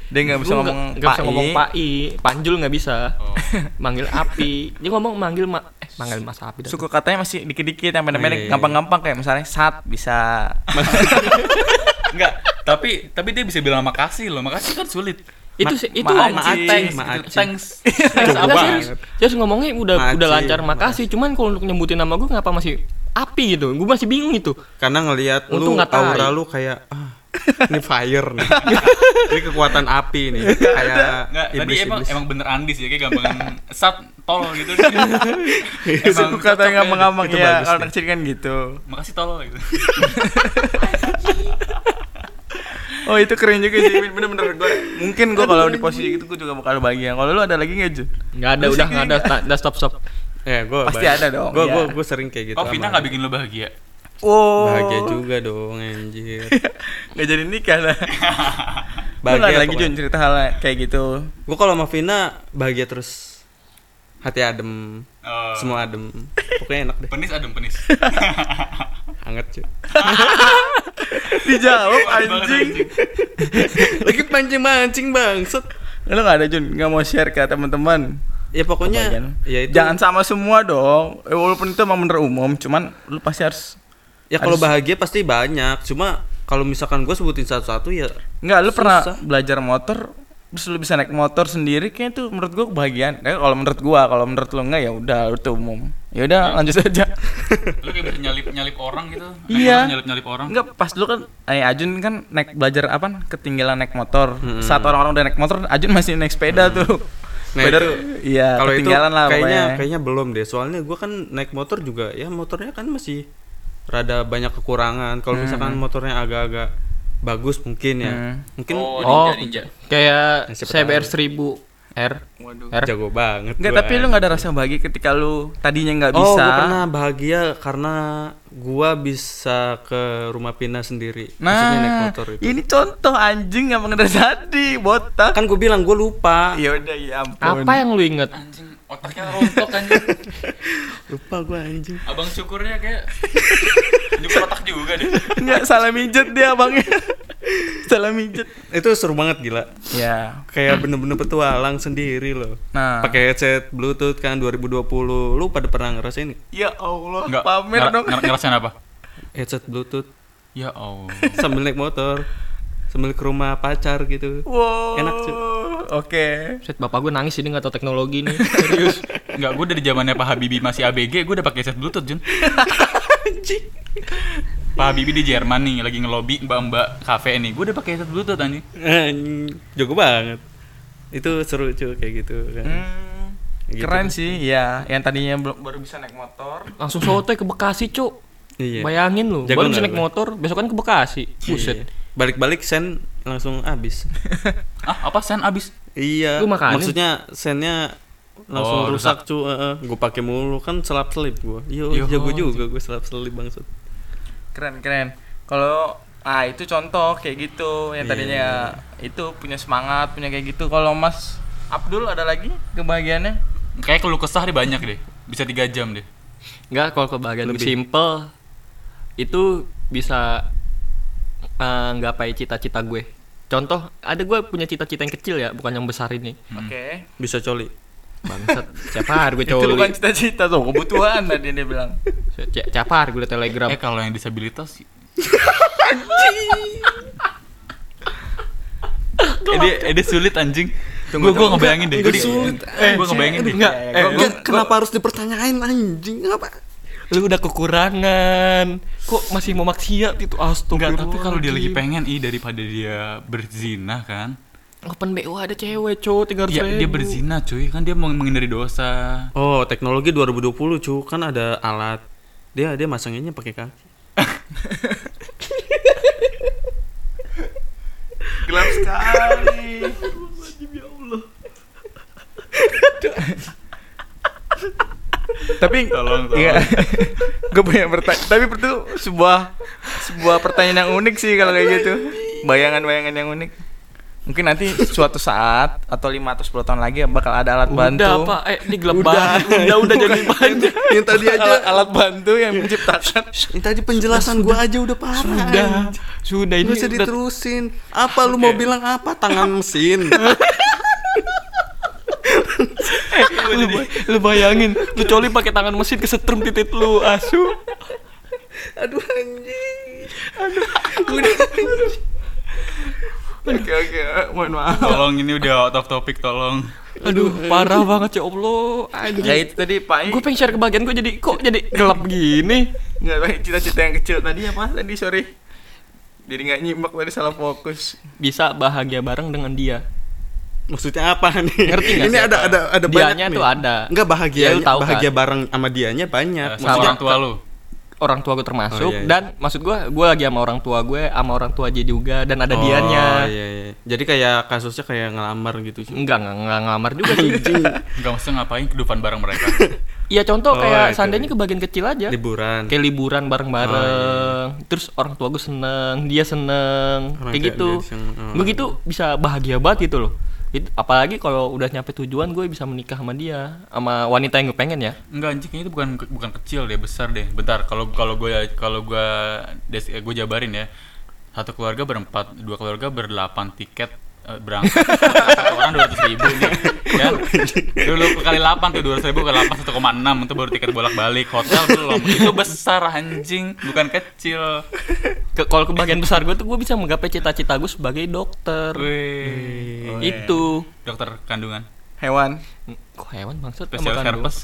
Dia nggak bisa ngomong
nggak bisa ngomong
Pai.
Panjul nggak bisa
Oh.
manggil Api dia ngomong manggil ma eh manggil mas Api dah.
Suku katanya masih dikit-dikit yang
Oh, iya,
pendek-pendek,
iya.
gampang-gampang kayak misalnya sat bisa.
Enggak, tapi tapi dia bisa bilang makasih loh. Makasih kan sulit.
itu sih itu
ma-
ngomong
Maacing,
thanks
Maacing.
Thanks.
Thanks. Serius ngomongnya udah udah
Makasih,
lancar makasih cuman kalau untuk nyebutin nama gue ngapa masih Api gitu gue masih bingung itu
Karena ngelihat lu aura lu kayak ah, ini fire nih. ini kekuatan api nih. Kayak
Enggak, tadi
iblis
emang
iblis.
emang bener Andis ya kayak gampangan sat tol gitu.
Suku kata yang gampang-gampang
Itu
ya,
bagus
kalau anak kecil kan gitu.
Makasih tol gitu.
Oh itu keren juga sih, bener-bener gue. Mungkin gue kalau di posisi itu gue juga bakal bahagia. Kalau lu ada lagi nggak Ju?
nggak ada udah nggak ada udah stop stop
Ya, gua
Pasti ada dong,
Gua
iya.
gua gua sering kayak gitu.
Oh, Vina nggak bikin lo bahagia?
Oh.
Bahagia juga dong anjir.
Nggak jadi nikah lah.
Bahagia
lagi. Jun cerita hal kayak gitu.
Gua kalau sama Vina bahagia terus. Hati adem,
Oh.
semua adem. Pokoknya enak deh.
Penis adem penis.
Hangat cuy.
Dijawab
Banget,
anjing.
Lagi pancing-mancing bangset.
Lu nggak ada Jun, nggak mau share ke teman-teman.
Ya pokoknya
Kebagian.
ya itu.
Jangan sama semua dong. Eh, walaupun itu emang bener umum, cuman lu pasti harus
ya kalau bahagia pasti banyak. Cuma kalau misalkan gue sebutin satu-satu ya
Enggak, lu pernah belajar motor terus lu bisa naik motor sendiri kayak itu menurut gua kebahagiaan. Eh, kalau menurut gua, kalau menurut lu enggak ya udah itu umum. Ya udah lanjut saja.
Lu kayak bisa nyalip nyalip orang gitu. Naik
Iya.
Nyalip nyalip orang.
Enggak, pas dulu kan eh Ajun kan naik belajar apa? Ketinggalan naik motor.
Hmm.
Saat orang-orang udah naik motor, Ajun masih naik sepeda tuh.
Nah,
Sepeda
itu-
iya,
kalau itu
ketinggalan lah
kayaknya
pokoknya.
kayaknya belum deh. Soalnya gue kan naik motor juga ya motornya kan masih rada banyak kekurangan. Kalau misalkan motornya agak-agak bagus mungkin ya.
Hmm.
Mungkin
Oh,
oh
ninja, ninja.
kayak
Ya, siapa
CBR. 1000 R
Waduh.
R
Jago banget.
Enggak,
gua.
tapi lu nggak ada rasa bahagia ketika lu tadinya nggak
Oh,
bisa.
gua pernah bahagia karena gua bisa ke rumah Pina sendiri.
Nah,
Maksudnya naik motor itu.
ini contoh anjing yang mengenai tadi, botak.
Kan gue bilang gue lupa.
Ya udah ya ampun.
apa yang lu inget
Anjing, otaknya rontok anjing.
Lupa gue anjing.
Abang syukurnya kayak juga otak juga deh.
Enggak salah mijet dia abangnya. salah mijet.
Itu seru banget gila.
Ya.
Kayak bener-bener petualang sendiri loh.
Nah.
Pakai headset Bluetooth kan 2020. Lu pada pernah ngerasain?
Ya Allah,
Enggak
pamer
nger-
dong.
nger- ngerasain apa?
Headset Bluetooth
Ya Allah.
sambil naik motor. Sambil ke rumah pacar gitu.
Wow.
Enak, Cu.
Oke.
Set bapak gue nangis ini nggak tahu teknologi nih serius
Enggak, gue dari zamannya Pak Habibie masih ABG, gue udah pakai set Bluetooth, Jun. Pak Habibie di Jerman nih lagi ngelobi mbak-mbak kafe nih. Gue udah pakai set Bluetooth anjing.
Anjing, Jago banget. Itu seru cuy kayak gitu kan.
Hmm,
Gitu.
Keren sih, ya. Yang tadinya belum baru bisa naik motor.
langsung sotoy ke Bekasi cuk
Iya.
bayangin lu
Jago
baru bisa naik motor besok kan ke Bekasi buset
Iya. Balik-balik sen langsung habis.
Ah, apa sen abis?
iya.
Lu makanin?
Maksudnya sennya langsung
Oh,
rusak cu gue pakai mulu kan selap selip gue yo
Yo,
jago juga gue selap selip bangsat
Keren, keren. Kalau ah itu contoh kayak gitu yang
Iya.
tadinya itu punya semangat, punya kayak gitu. Kalau Mas Abdul ada lagi kebahagiaannya?
Kayak keluh kesah deh banyak deh. Bisa tiga jam deh.
nggak kalau kebahagiaan
Lebih.
simple itu bisa eh, nggapai cita-cita gue contoh ada gue punya cita-cita yang kecil ya bukan yang besar ini
Oke.
bisa coli
bangsat siapa hari gue
Itu bukan
coli
cita-cita tuh, kebutuhan tadi dia bilang.
Hari gue liat telegram
Eh kalau yang disabilitas Ede, ede sulit anjing. Gue gue ngebayangin deh. Gue
sulit.
gue ngebayangin deh.
enggak eh,
gua-
gua-
Enggak, kenapa harus dipertanyain anjing apa
lu udah kekurangan. Kok masih mau maksiat itu? Astaga
Enggak, tapi kalau dia lagi pengen ih daripada dia berzina kan.
open BO ada cewek cowok tiga
Ya dia berzina cuy, kan dia mau menghindari dosa.
oh teknologi 2020 cu. Kan ada alat. Dia dia masanginnya pakai kaki.
Gelap sekali. tapi
Tolong, tolong.
iya. Gue punya pertanyaan tapi itu sebuah sebuah pertanyaan yang unik sih kalau kayak gitu. Bayangan-bayangan yang unik. Mungkin nanti suatu saat atau 5 atau 10 tahun lagi bakal ada alat bantu.
Udah pak. Eh ini gelap banget. Udah udah jadi banyak
yang tadi aja.
alat, alat bantu yang menciptakan.
Yang tadi penjelasan gua aja udah parah
sudah sudah. Ini
Ini bisa
udah-
diterusin. Apa lu mau bilang apa? Tangan mesin.
lu, bay- lu bayangin lu coli pakai tangan mesin kesetrum titik lu asu.
Aduh anjing.
oke oke mohon maaf.
Tolong ini udah out of topic tolong.
aduh. Parah banget ya allah. Anjing.
Ya itu tadi pak
gue pengen share kebahagiaan gue jadi kok jadi gelap gini?
Nggak tahu cita-cita yang kecil tadi apa tadi sorry. Jadi nggak nyimak tadi salah fokus.
Bisa bahagia bareng dengan dia
Maksudnya apa nih?
Ngerti nggak
Ini
siapa?
ada ada ada banyak
Dianya
nih.
tuh ada.
Enggak bahagia.
Ya, tahu
bahagia
kan?
bareng sama dianya banyak.
Eh, Sama
Maksudnya-
orang tua lu.
orang tua gue termasuk
Oh, iya, iya.
dan maksud gue gue lagi sama orang tua gue sama orang tua dia juga dan ada
Oh,
dianya
iya, iya. Jadi kayak kasusnya kayak ngelamar gitu. Cu.
enggak enggak enggak ngelamar juga sih
Enggak maksudnya ngapain kehidupan bareng mereka.
iya contoh
Oh,
kayak
itu.
seandainya kebagian kecil aja
Liburan.
kayak liburan bareng-bareng
Oh,
terus orang tua gue seneng dia seneng
Orang
kayak gitu
seneng, oh.
gue gitu bisa bahagia banget gitu loh Itu- apalagi kalau udah nyampe tujuan gue bisa menikah sama dia sama wanita yang gue pengen ya
Enggak anjing itu bukan bukan kecil deh, besar deh. Bentar, kalau kalau gue kalau gue des gue jabarin ya. Satu keluarga berempat, dua keluarga berdelapan tiket eh, berangkat. Satu orang dua ratus ribu nih kan dulu kali delapan tuh dua ratus ribu kali delapan satu koma enam. Itu baru tiket bolak balik hotel belum. Itu besar anjing. Bukan kecil.
Ke- kalau kebagian besar gue tuh gue bisa menggapai cita-cita gue sebagai dokter.
Wih.
Oh,
itu
dokter kandungan.
Hewan.
Kok hewan bangsat?
Spesialis
kandung?
herpes.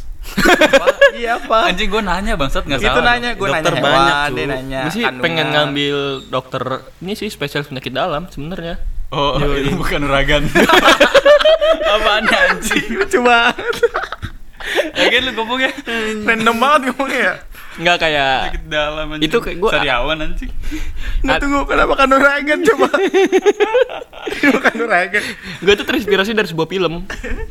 Iya apa?
Anjing gue nanya bangsat. Nggak
itu
salah.
nanya gue
Dokter
nanya
banyak,
hewan
cu.
dia nanya
gue sih
kandungan.
pengen ngambil dokter ini sih spesialis penyakit dalam sebenarnya
oh
Yoi.
itu bukan uragan apaan anjing
coba
Lagian lu ngomongnya
random banget ngomongnya ya
nggak kayak
sakit dalam anjing
Itu kayak gua-
sariawan anjing
nggak tunggu kenapa kandungan coba bukan Nuragan.
gue tuh terinspirasi dari sebuah film
Film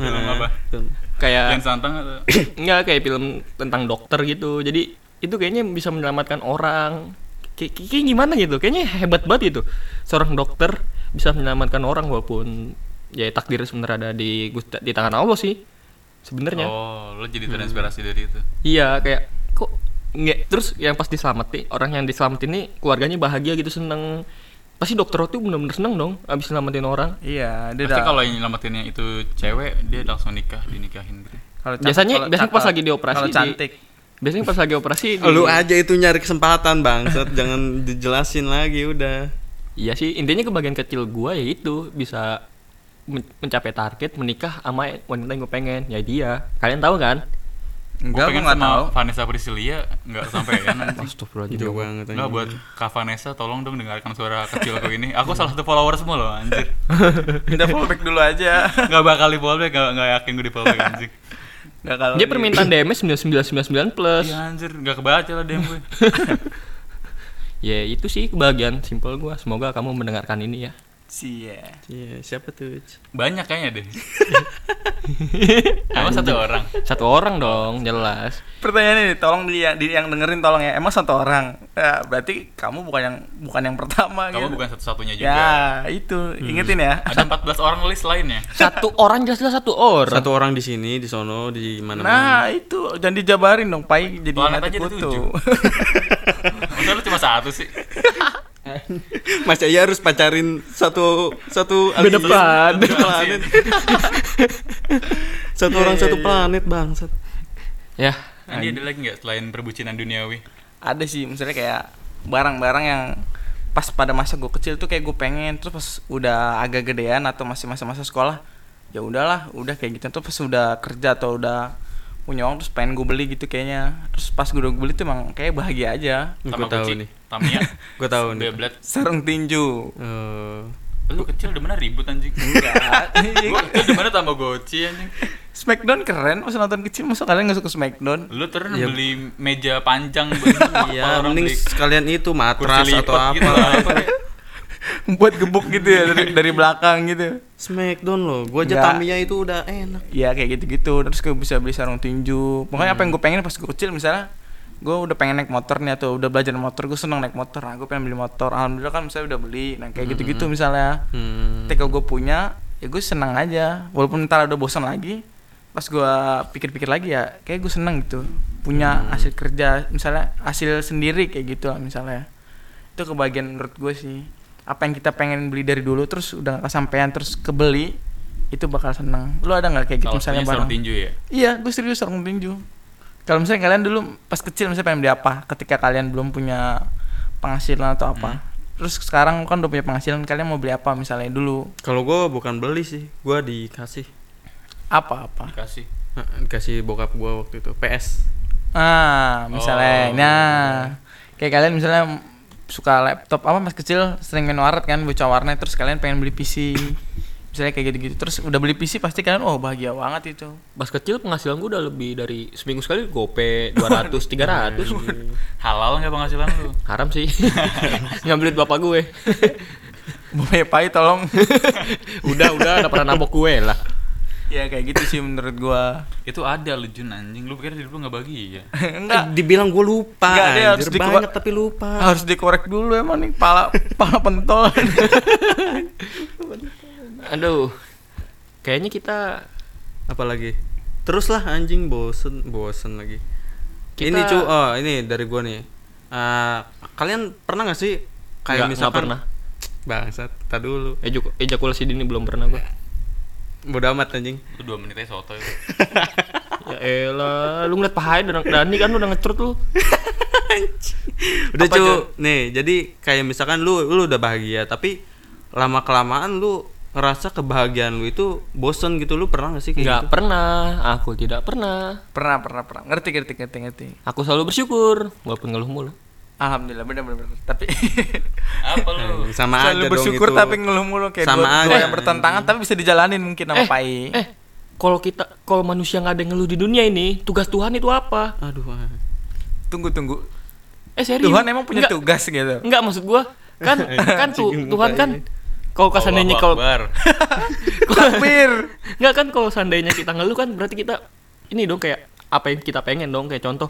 Nah,
apa?
film.
kayak
Yang santang atau?
Enggak kayak film tentang dokter gitu. Jadi itu kayaknya bisa menyelamatkan orang. Kayak, kayak kayak gimana gitu? Kayaknya hebat banget gitu. Seorang dokter bisa menyelamatkan orang walaupun ya takdir sebenarnya ada di di tangan Allah sih. Sebenarnya.
Oh, lo jadi terinspirasi dari itu.
Iya kayak kok nggak terus yang pas diselamatin orang yang diselamatin ini keluarganya bahagia gitu seneng pasti dokter tuh bener-bener seneng dong abis selamatin orang
Iya, dia
Pasti kalau yang nyelamatinnya itu cewek, dia langsung nikah, dinikahin gitu.
kalau
biasanya biasanya pas lagi dioperasi
Kalau
di-
cantik.
Biasanya pas lagi operasi di-
Lu aja itu nyari kesempatan bangsat, jangan dijelasin lagi udah.
Iya sih, intinya kebagian kecil gua ya itu bisa men- mencapai target menikah sama wanita yang gue pengen, ya dia. Kalian tahu kan?
Enggak,
Gue
gua
pengen
enggak
sama
tahu.
Vanessa Priscilia nggak sampai ya nanti.
Astagfirullahaladzim.
Jauh banget
Nggak
anjing.
buat Kak Vanessa tolong dong dengarkan suara kecilku ini. Aku salah satu follower semua loh anjir.
Minta fallback dulu aja.
Nggak bakal di follow back, nggak nggak yakin gue di follow back anjing.
Enggak kalau
Dia
di-
permintaan DM 9999 plus.
Iya anjir, nggak kebaca lah DM gue.
Ya itu sih kebahagiaan simpel gua. Semoga kamu mendengarkan ini ya.
Cie.
Iya, siapa tuh?
Banyak kayaknya deh. Emang satu orang.
Satu orang dong, jelas.
Pertanyaannya nih, tolong di, di yang dengerin tolong ya. Emang satu orang. Ya, berarti kamu bukan yang bukan yang pertama
Kamu
gitu.
bukan satu-satunya juga.
Ya, itu. Ingetin ya.
Ada 14 orang list lainnya.
Satu orang jelas-jelas satu orang.
Satu orang di sini, di sono, di mana
Nah, itu jangan dijabarin dong, Pai jadi
Planet
hati
aja
kutu.
tujuh. Masa lu cuma satu sih?
Mas Jaya harus pacarin satu satu
Beda
alien.
planet.
Planet. satu
Iya,
orang
iya,
satu
iya.
planet bangsat.
Ya,
Ini ada lagi nggak selain perbucinan duniawi?
Ada sih, misalnya kayak barang-barang yang pas pada masa gue kecil tuh kayak gue pengen terus pas udah agak gedean atau masih masa-masa sekolah ya udahlah udah kayak gitu terus pas udah kerja atau udah punya uang terus pengen gue beli gitu kayaknya terus pas gue udah beli tuh emang kayak bahagia aja
Gue tahu nih.
Tamiya,
Gue tahu nih.
Sarung tinju
Eh,
Lu kecil udah mana ribut anjing?
enggak
Gua kecil udah mana Tamagotchi anjing?
Smackdown keren pas nonton kecil masa kalian gak suka Smackdown
Lu terus
Iya.
beli meja panjang bener.
Iya,
orang
mending sekalian itu matras atau apa.
gitu. Apa
buat gebuk gitu ya dari, dari belakang gitu.
Smackdown loh. Gua aja. Tamiya itu udah enak.
ya kayak gitu-gitu terus gue bisa beli sarung tinju. Pokoknya apa yang gue pengen pas gue kecil misalnya gue udah pengen naik motor nih atau udah belajar motor gue seneng naik motor. Nah gue pengen beli motor. Alhamdulillah kan misalnya udah beli nah kayak gitu-gitu misalnya.
Hmm.
ketika gue punya ya gue seneng aja. Walaupun ntar udah bosan lagi pas gue pikir-pikir lagi ya kayak gue seneng gitu. Punya hasil kerja misalnya hasil sendiri kayak gitu lah misalnya. Itu kebagian menurut gue sih apa yang kita pengen beli dari dulu terus udah gak kesampaian terus kebeli itu bakal seneng lu ada nggak kayak gitu
Salah
misalnya barang
tinju ya.
iya gue serius sarung tinju kalau misalnya kalian dulu pas kecil misalnya pengen beli apa ketika kalian belum punya penghasilan atau apa terus sekarang kan udah punya penghasilan kalian mau beli apa misalnya dulu
Kalau gua bukan beli sih, gua dikasih.
apa apa
Dikasih.
Dikasih bokap gua waktu itu PS.
ah misalnya
Oh.
nah kayak kalian misalnya suka laptop. Apa mas kecil sering main warnet kan bocah warnet terus kalian pengen beli PC misalnya kayak gitu-gitu. Terus udah beli PC pasti kalian oh bahagia banget itu.
Pas kecil penghasilan gua udah lebih dari seminggu sekali gope 200 300
Halal nggak penghasilan lu?
haram sih. Ngambilin bapak gue.
Bapaknya Pai tolong.
Udah udah udah pernah nabok gue lah
ya kayak gitu sih menurut gua
Itu ada lu Jun anjing. Lu pikir hidup lu nggak bahagia?
enggak
Eh, dibilang gua lupa.
Enggak, dia harus
banyak tapi lupa.
harus dikorek dulu emang nih pala pala pentol
aduh kayaknya kita
Apalagi? Terus lah anjing bosen, bosen lagi.
Kita-
Ini cu, oh ini dari gua nih. Eh, kalian pernah gak sih kayak
nggak
misalkan
pernah.
Bangsat, tak dulu.
Ejuk- ejakulasi dini belum pernah gue
Bodoh amat anjing.
Itu dua menit aja soto itu.
ya elah lu ngeliat pahanya udah Dani kan udah ngecrut lu.
Udah cu, nih jadi kayak misalkan lu lu udah bahagia tapi lama kelamaan lu ngerasa kebahagiaan lu itu bosen gitu. Lu pernah gak sih kayak
nggak
gitu?
pernah. Aku tidak pernah.
Pernah pernah pernah. Ngerti ngerti ngerti ngerti.
Aku selalu bersyukur walaupun ngeluh mulu
alhamdulillah bener bener, bener. tapi
Apa lu?
Eh, sama
selalu
aja
bersyukur
dong itu.
tapi ngeluh mulu kayak
Sama
dua, dua
aja,
yang bertentangan tapi bisa dijalanin mungkin sama
eh
Pai
eh kalau kita kalau manusia nggak ada ngeluh di dunia ini tugas Tuhan itu apa
Aduh. ah.
tunggu tunggu
eh serius
Tuhan emang punya
Nggak-
tugas gitu
Enggak maksud gua kan kan tuh Tuhan kan kalau seandainya kalau
Akbar.
Takbir.
nggak kan kalau seandainya kita ngeluh kan berarti kita ini dong kayak apa yang kita pengen dong kayak contoh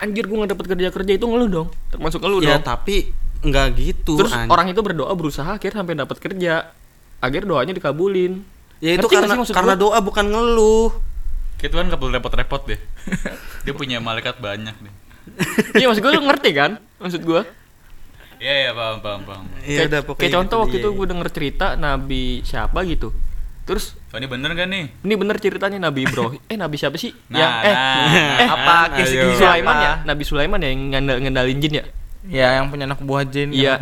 anjir gue nggak dapet kerja kerja itu ngeluh dong. Termasuk ngeluh
ya
dong.
tapi nggak gitu
terus
anj-
orang itu berdoa berusaha akhirnya sampai dapat kerja. Akhir doanya dikabulin.
Ya itu
Ngerti
karena
sih
karena doa bukan ngeluh.
Kayak Tuhan gak perlu repot-repot deh. Dia punya malaikat banyak deh.
iya maksud gue lu ngerti kan? Maksud gue
Iya iya paham paham paham.
Iya
kayak,
udah pokoknya
kayak contoh
gitu
waktu
dia.
itu gue denger cerita nabi siapa gitu terus
Oh, ini bener gak nih?
ini bener ceritanya nabi Ibrahim eh nabi siapa sih
Nah,
yang eh
nah.
eh
Apa
Ayo.
kisi-kisi
Sulaiman
apa?
ya nabi Sulaiman ya yang ngandal- ngendalin jin ya
Ya yang punya anak buah jin kan
Iya.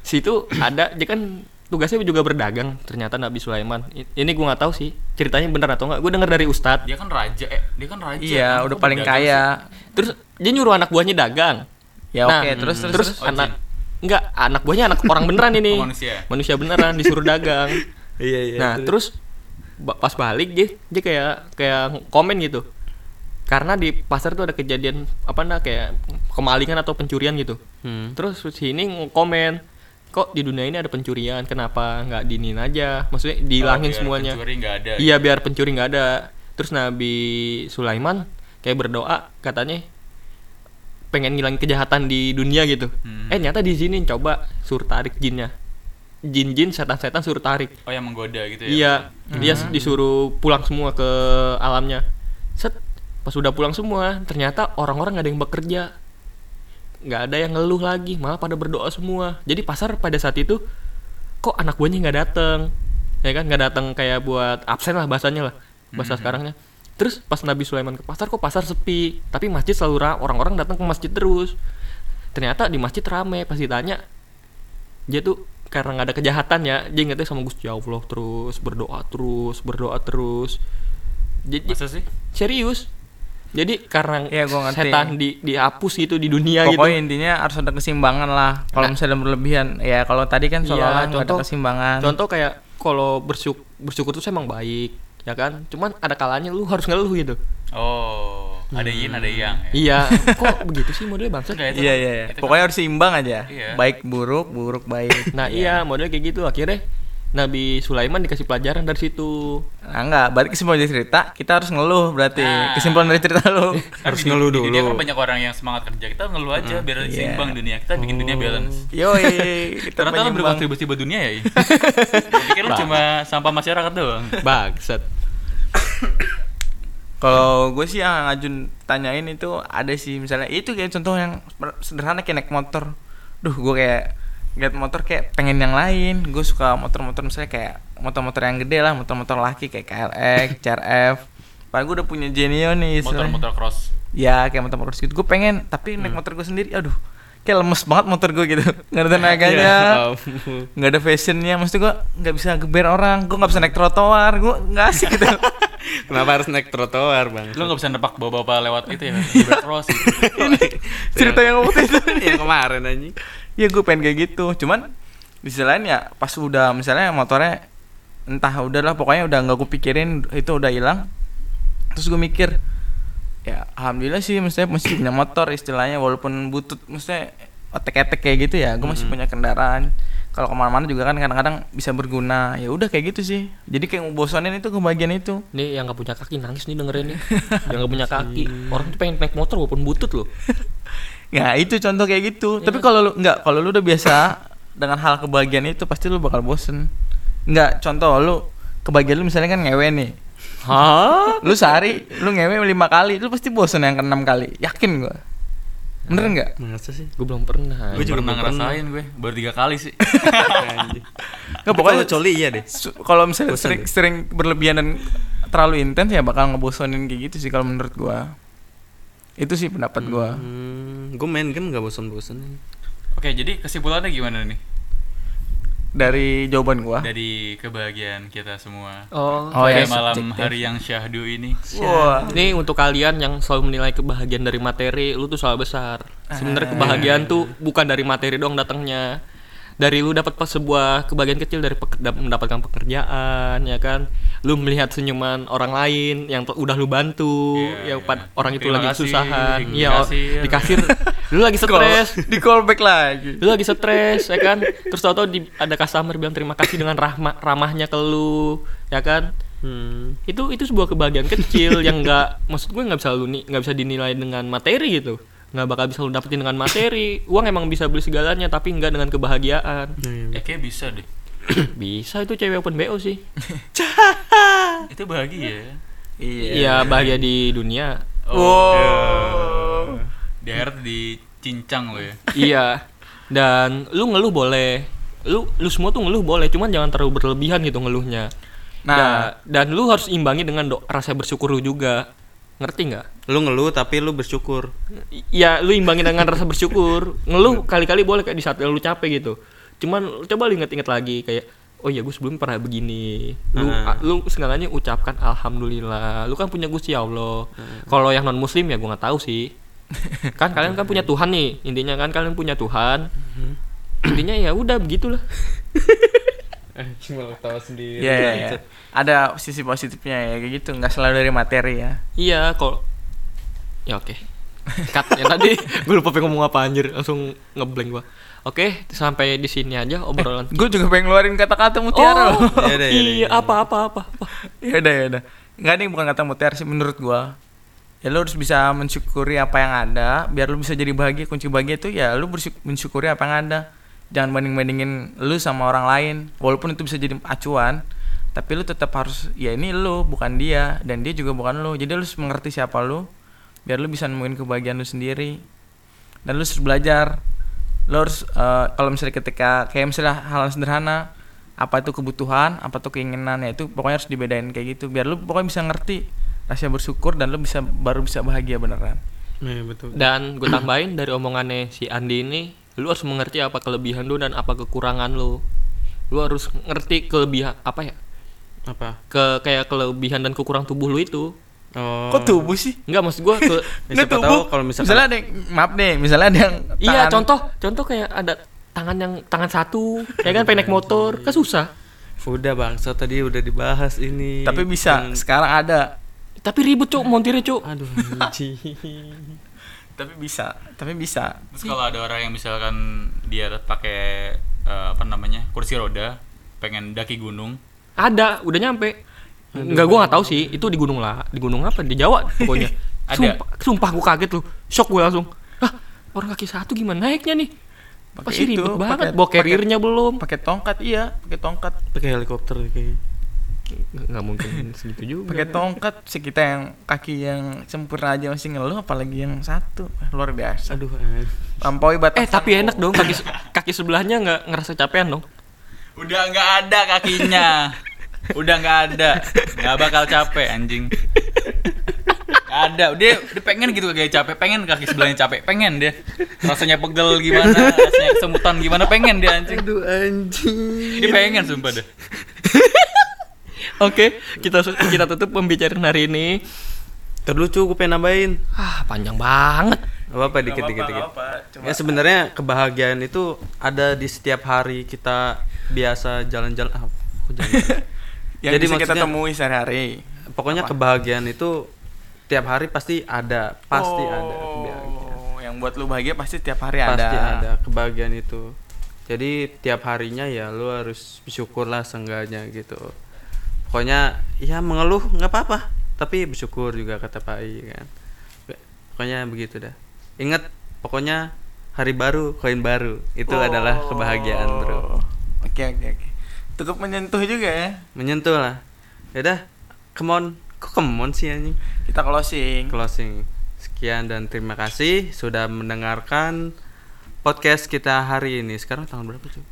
situ ada dia kan tugasnya juga berdagang ternyata Nabi Sulaiman ini gue nggak tahu sih ceritanya bener atau nggak gue denger dari Ustadz
Dia kan raja eh dia kan raja.
Iya,
Kenapa
udah paling kaya.
terus dia nyuruh anak buahnya dagang
Ya
Nah,
oke, terus terus
terus
Oh,
anak enggak anak buahnya anak orang beneran ini
Oh, manusia.
manusia beneran disuruh dagang
iya iya
nah terus ba- pas balik dia dia kayak kayak komen gitu. Karena di pasar tuh ada kejadian apa nah kayak kemalingan atau pencurian gitu.
Hmm.
terus si ini komen kok di dunia ini ada pencurian? Kenapa nggak dinin aja? Maksudnya
Oh,
dihilangin
biar
semuanya.
Pencuri ada.
iya biar pencuri nggak ada. Terus Nabi Sulaiman kayak berdoa katanya pengen ngilangin kejahatan di dunia gitu.
Hmm.
eh ternyata di sini coba suruh tarik jinnya jin-jin setan-setan suruh tarik.
Oh yang menggoda gitu ya.
iya dia disuruh pulang semua ke alamnya. Set pas udah pulang semua ternyata orang-orang nggak ada yang bekerja. Nggak ada yang ngeluh lagi malah pada berdoa semua. Jadi pasar pada saat itu kok anak buahnya nggak datang ya kan nggak datang kayak buat absen lah bahasanya lah bahasa sekarangnya. Terus pas Nabi Sulaiman ke pasar kok pasar sepi? Tapi masjid selalu ra- orang-orang datang ke masjid terus. Ternyata di masjid rame pas ditanya dia tuh karena nggak ada kejahatan ya dia ingetnya sama Gusti Allah terus berdoa terus berdoa terus jadi
Masa sih?
serius jadi karena
Iya, gua ngerti.
setan di dihapus gitu di dunia
Pokoknya
gitu
intinya harus ada keseimbangan lah. Kalau
Nah.
misalnya berlebihan, ya kalau tadi kan seolah-olah nggak ada
contoh-
keseimbangan.
contoh kayak kalau bersyukur bersyukur tuh emang baik ya kan cuman ada kalanya lu harus ngeluh gitu
Oh, ada yin ada yang. Ya?
iya kok begitu sih modelnya bangsa
Enggak, itu
Iya
kan-
iya. iya.
kan-
Pokoknya harus seimbang aja.
Iya.
Baik buruk, buruk baik.
nah iya modelnya kayak gitu akhirnya Nabi Sulaiman dikasih pelajaran dari situ
Nah enggak, balik kesimpulan dari cerita, kita harus ngeluh berarti.
Nah.
Kesimpulan dari cerita lu.
Kan
Harus
di-
ngeluh
di dunia
dulu.
kan banyak orang yang semangat kerja. Kita ngeluh aja biar
Iya.
seimbang dunia. Kita bikin dunia balance.
Yoi, kita
Ternyata
penyeimbang.
berkontribusi buat dunia ya. Pikir lu cuma sampah masyarakat doang.
bangsat
Kalau gue sih yang ngajun tanyain itu ada sih misalnya itu kayak contoh yang sederhana kayak naik motor. Duh, gue kayak lihat motor kayak pengen yang lain. Gue suka motor-motor misalnya kayak motor-motor yang gede lah, motor-motor laki kayak KLX, CRF. Padahal gue udah punya Genio nih.
Motor-motor cross.
Ya kayak motor motor gitu. Gue pengen tapi naik motor gue sendiri. Aduh, kayak lemes banget motor gue gitu. Nggak ada tenaganya.
Ya
nggak ada fashionnya. Maksud gue nggak bisa geber orang. Gue nggak bisa naik trotoar. Gue nggak asik gitu.
Kenapa harus naik trotoar, Bang?
Lu gak bisa nebak bawa-bawa lewat itu ya, cross gitu.
Cerita yang waktu itu.
yang kemarin anjing.
ya gue pengen kayak gitu cuman di sisi lain ya pas udah misalnya motornya entah udahlah pokoknya udah nggak gue pikirin itu udah hilang terus gue mikir ya alhamdulillah sih maksudnya masih punya motor istilahnya walaupun butut maksudnya otek-etek kayak gitu ya gue masih punya kendaraan kalau ke mana-mana juga kan kadang-kadang bisa berguna ya udah kayak gitu sih jadi kayak ngebosonin itu kebagian itu
nih yang nggak punya kaki nangis nih dengerin nih yang nggak punya kaki orang tuh pengen naik motor walaupun butut loh
Ya itu contoh kayak gitu. Tapi kalau lu nggak kalau lu udah biasa dengan hal kebahagiaan itu pasti lu bakal bosen. Nggak contoh lu kebahagiaan lu misalnya kan ngewe nih.
hah
Lu sehari lu ngewe lima kali, lu pasti bosen yang keenam kali. Yakin gua. Bener nggak?
Masa sih?
gue belum pernah
Gue juga pernah ngerasain gue, baru tiga kali sih.
Nggak
Pokoknya coli iya deh.
kalau misalnya sering,
deh.
sering berlebihan dan terlalu intens ya bakal ngebosonin kayak gitu sih kalau menurut gua. Itu sih pendapat gua.
Hmm, gue main game gak bosan-bosan.
Oke, jadi kesimpulannya gimana nih
Dari jawaban gua.
dari kebahagiaan kita semua?
oh,
Oh, ya,
malam
subjektif.
hari yang syahdu ini.
Wah.
Ini untuk kalian yang selalu menilai kebahagiaan dari materi, lu tuh salah besar. Sebenarnya kebahagiaan tuh bukan dari materi doang datangnya. Dari lu dapat pas sebuah kebahagiaan kecil dari mendapatkan pekerjaan ya kan? Lu melihat senyuman orang lain yang udah lu bantu
Iya,
yang pad- orang itu
Terima
lagi
kasih,
kesusahan.
di kasir.
di kasir lu lagi stres.
di callback lagi.
Lu lagi stres ya kan? Terus tau-tau di, ada customer bilang terima kasih dengan rahma, ramahnya ke lu ya kan?
Hmm.
itu itu sebuah kebahagiaan kecil yang nggak maksud gue nggak bisa lu nggak bisa dinilai dengan materi gitu nggak bakal bisa lu dapetin dengan materi uang emang bisa beli segalanya tapi nggak dengan kebahagiaan
Nah,
Eh kayak bisa deh.
bisa itu cewek open bo sih
Itu bahagia.
iya bahagia di dunia
Oh. iya. Di akhirat dicincang lo ya.
iya dan lu ngeluh boleh lu lu semua tuh ngeluh boleh cuman jangan terlalu berlebihan gitu ngeluhnya
Nah.
Da- dan lu harus imbangi dengan do- rasa bersyukur lu juga ngerti nggak?
Lu ngeluh tapi lu bersyukur.
Ya lu imbangi dengan rasa bersyukur. Ngeluh kali-kali boleh kayak di saat lu capek gitu. Cuman coba lu inget-inget lagi kayak oh iya gue sebelum pernah begini. Lu a- lu seenggaknya ucapkan alhamdulillah. Lu kan punya gusti allah. Kalau yang non muslim ya gue nggak tahu sih. Kan kalian kan punya tuhan nih. Intinya kan kalian punya tuhan. Intinya ya udah begitulah
Cuma tahu sendiri.
Iya, iya, iya. Ada sisi positifnya ya kayak gitu, nggak selalu dari materi ya.
iya kalau ya oke cut yang tadi gue lupa pengen ngomong apa anjir langsung ngeblank gua oke sampai di sini aja obrolan
Gue juga pengen ngeluarin kata-kata mutiara loh.
Ya udah, ya udah,
iya
ya udah.
apa apa apa apa
ya udah ya udah. Enggak nih bukan kata mutiara sih menurut gua. Ya lu harus bisa mensyukuri apa yang ada, biar lu bisa jadi bahagia. Kunci bahagia itu ya lu bersyuk- mensyukuri apa yang ada. Jangan banding-bandingin lu sama orang lain. Walaupun itu bisa jadi acuan, tapi lu tetap harus ya ini lu bukan dia dan dia juga bukan lu. Jadi lu harus mengerti siapa lu biar lu bisa nemuin kebahagiaan lu sendiri. Dan lu harus belajar. Lu harus eh, kalau misalnya ketika kayak misalnya hal sederhana apa itu kebutuhan, apa itu keinginan ya itu pokoknya harus dibedain kayak gitu biar lu pokoknya bisa ngerti rasa bersyukur dan lu bisa baru bisa bahagia beneran.
Nah, betul.
Dan gue tambahin dari omongannya si Andi ini, lu harus mengerti apa kelebihan lu dan apa kekurangan lu. Lu harus ngerti kelebihan apa ya?
Apa?
Ke kayak kelebihan dan kekurangan tubuh lu itu.
Oh.
Kok tubuh sih?
Enggak maksud gua ke
Ya, siapa tahu kalau misalkan
misalnya ada yang, maaf deh, misalnya ada yang
Iya,
tangan-
contoh contoh kayak ada tangan yang tangan satu, ya kan pengen naik motor, kan susah.
udah bangsa tadi udah dibahas ini.
tapi bisa
Yang-
sekarang ada.
Tapi ribet, Cuk, montirnya, Cuk.
Aduh.
Tapi bisa, tapi bisa.
Terus kalau ada orang yang misalkan dia pakai eh, apa namanya kursi roda, pengen daki gunung,
Ada, udah nyampe. Enggak gua nggak tahu sih, itu di gunung lah, di gunung apa? Di Jawa pokoknya.
Ada.
Sumpah, sumpah gua kaget loh. Shock gua langsung. Hah, orang kaki satu gimana naiknya nih?
Pakai
Pasti
itu,
ribet banget.
pakai-
Bawa carrier-nya belum.
Pakai tongkat iya, pakai tongkat.
Pakai helikopter kayaknya.
Nggak mungkin segitu juga.
Pakai tongkat sih kita yang kaki yang sempurna aja masih ngeluh apalagi yang satu. Luar biasa.
Aduh, anjing.
Lampaui batas.
Eh, tapi enak dong kaki kaki sebelahnya nggak ngerasa capean dong.
udah nggak ada kakinya, udah nggak ada, nggak bakal capek anjing. Nggak ada, dia, dia pengen gitu kayak capek, pengen kaki sebelahnya capek, pengen dia rasanya pegel gimana, rasanya kesemutan gimana, pengen dia anjing.
Aduh, anjing.
Dia pengen sumpah deh.
Oke, kita kita tutup pembicaraan hari ini.
Terus cukup pengen nambahin.
Ah, panjang banget.
Apa apa dikit dikit dikit. Ya sebenarnya kebahagiaan itu ada di setiap hari kita biasa jalan-jalan ah,
yang
Jadi
bisa kita temui sehari-hari.
Pokoknya kebahagiaan itu tiap hari pasti ada, pasti ada kebahagiaan.
Oh, yang buat lu bahagia pasti tiap hari ada.
Pasti ada kebahagiaan itu. Jadi tiap harinya ya lu harus bersyukur lah seenggaknya gitu. Pokoknya ya mengeluh nggak apa-apa, tapi bersyukur juga kata Pak I kan. Pokoknya begitu dah. Ingat pokoknya hari baru, koin baru. Itu adalah kebahagiaan, Bro.
Oh. Oke oke oke. Cukup menyentuh juga ya.
Menyentuh lah. Yaudah, come on. Kok come on sih anjing?
Kita closing.
closing. Sekian dan terima kasih sudah mendengarkan podcast kita hari ini. Sekarang tanggal berapa, cuy?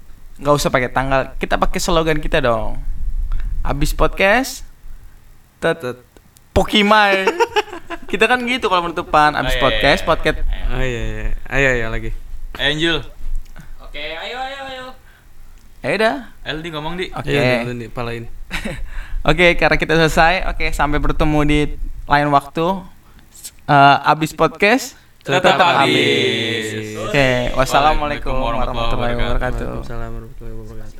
Nggak usah pakai tanggal. Kita pakai slogan kita dong. Abis podcast tet
Tet-
Pokimai. kita kan gitu kalau penutupan abis
Oh, iya,
podcast
iya,
podcast.
Oh iya iya. Ayo ayo lagi.
Angel,
Oke, ayo ayo ayo.
Ya udah.
LD ngomong di.
Oke.
Iya nih, nih, palain.
Oke, karena kita selesai. Oke, sampai bertemu di lain waktu. Eh, abis podcast tetap,
habis.
habis. Oke, wassalamualaikum
Waalaikumsalam warahmatullahi
warahmatullahi wabarakatuh.
Waalaikumsalam warahmatullahi wabarakatuh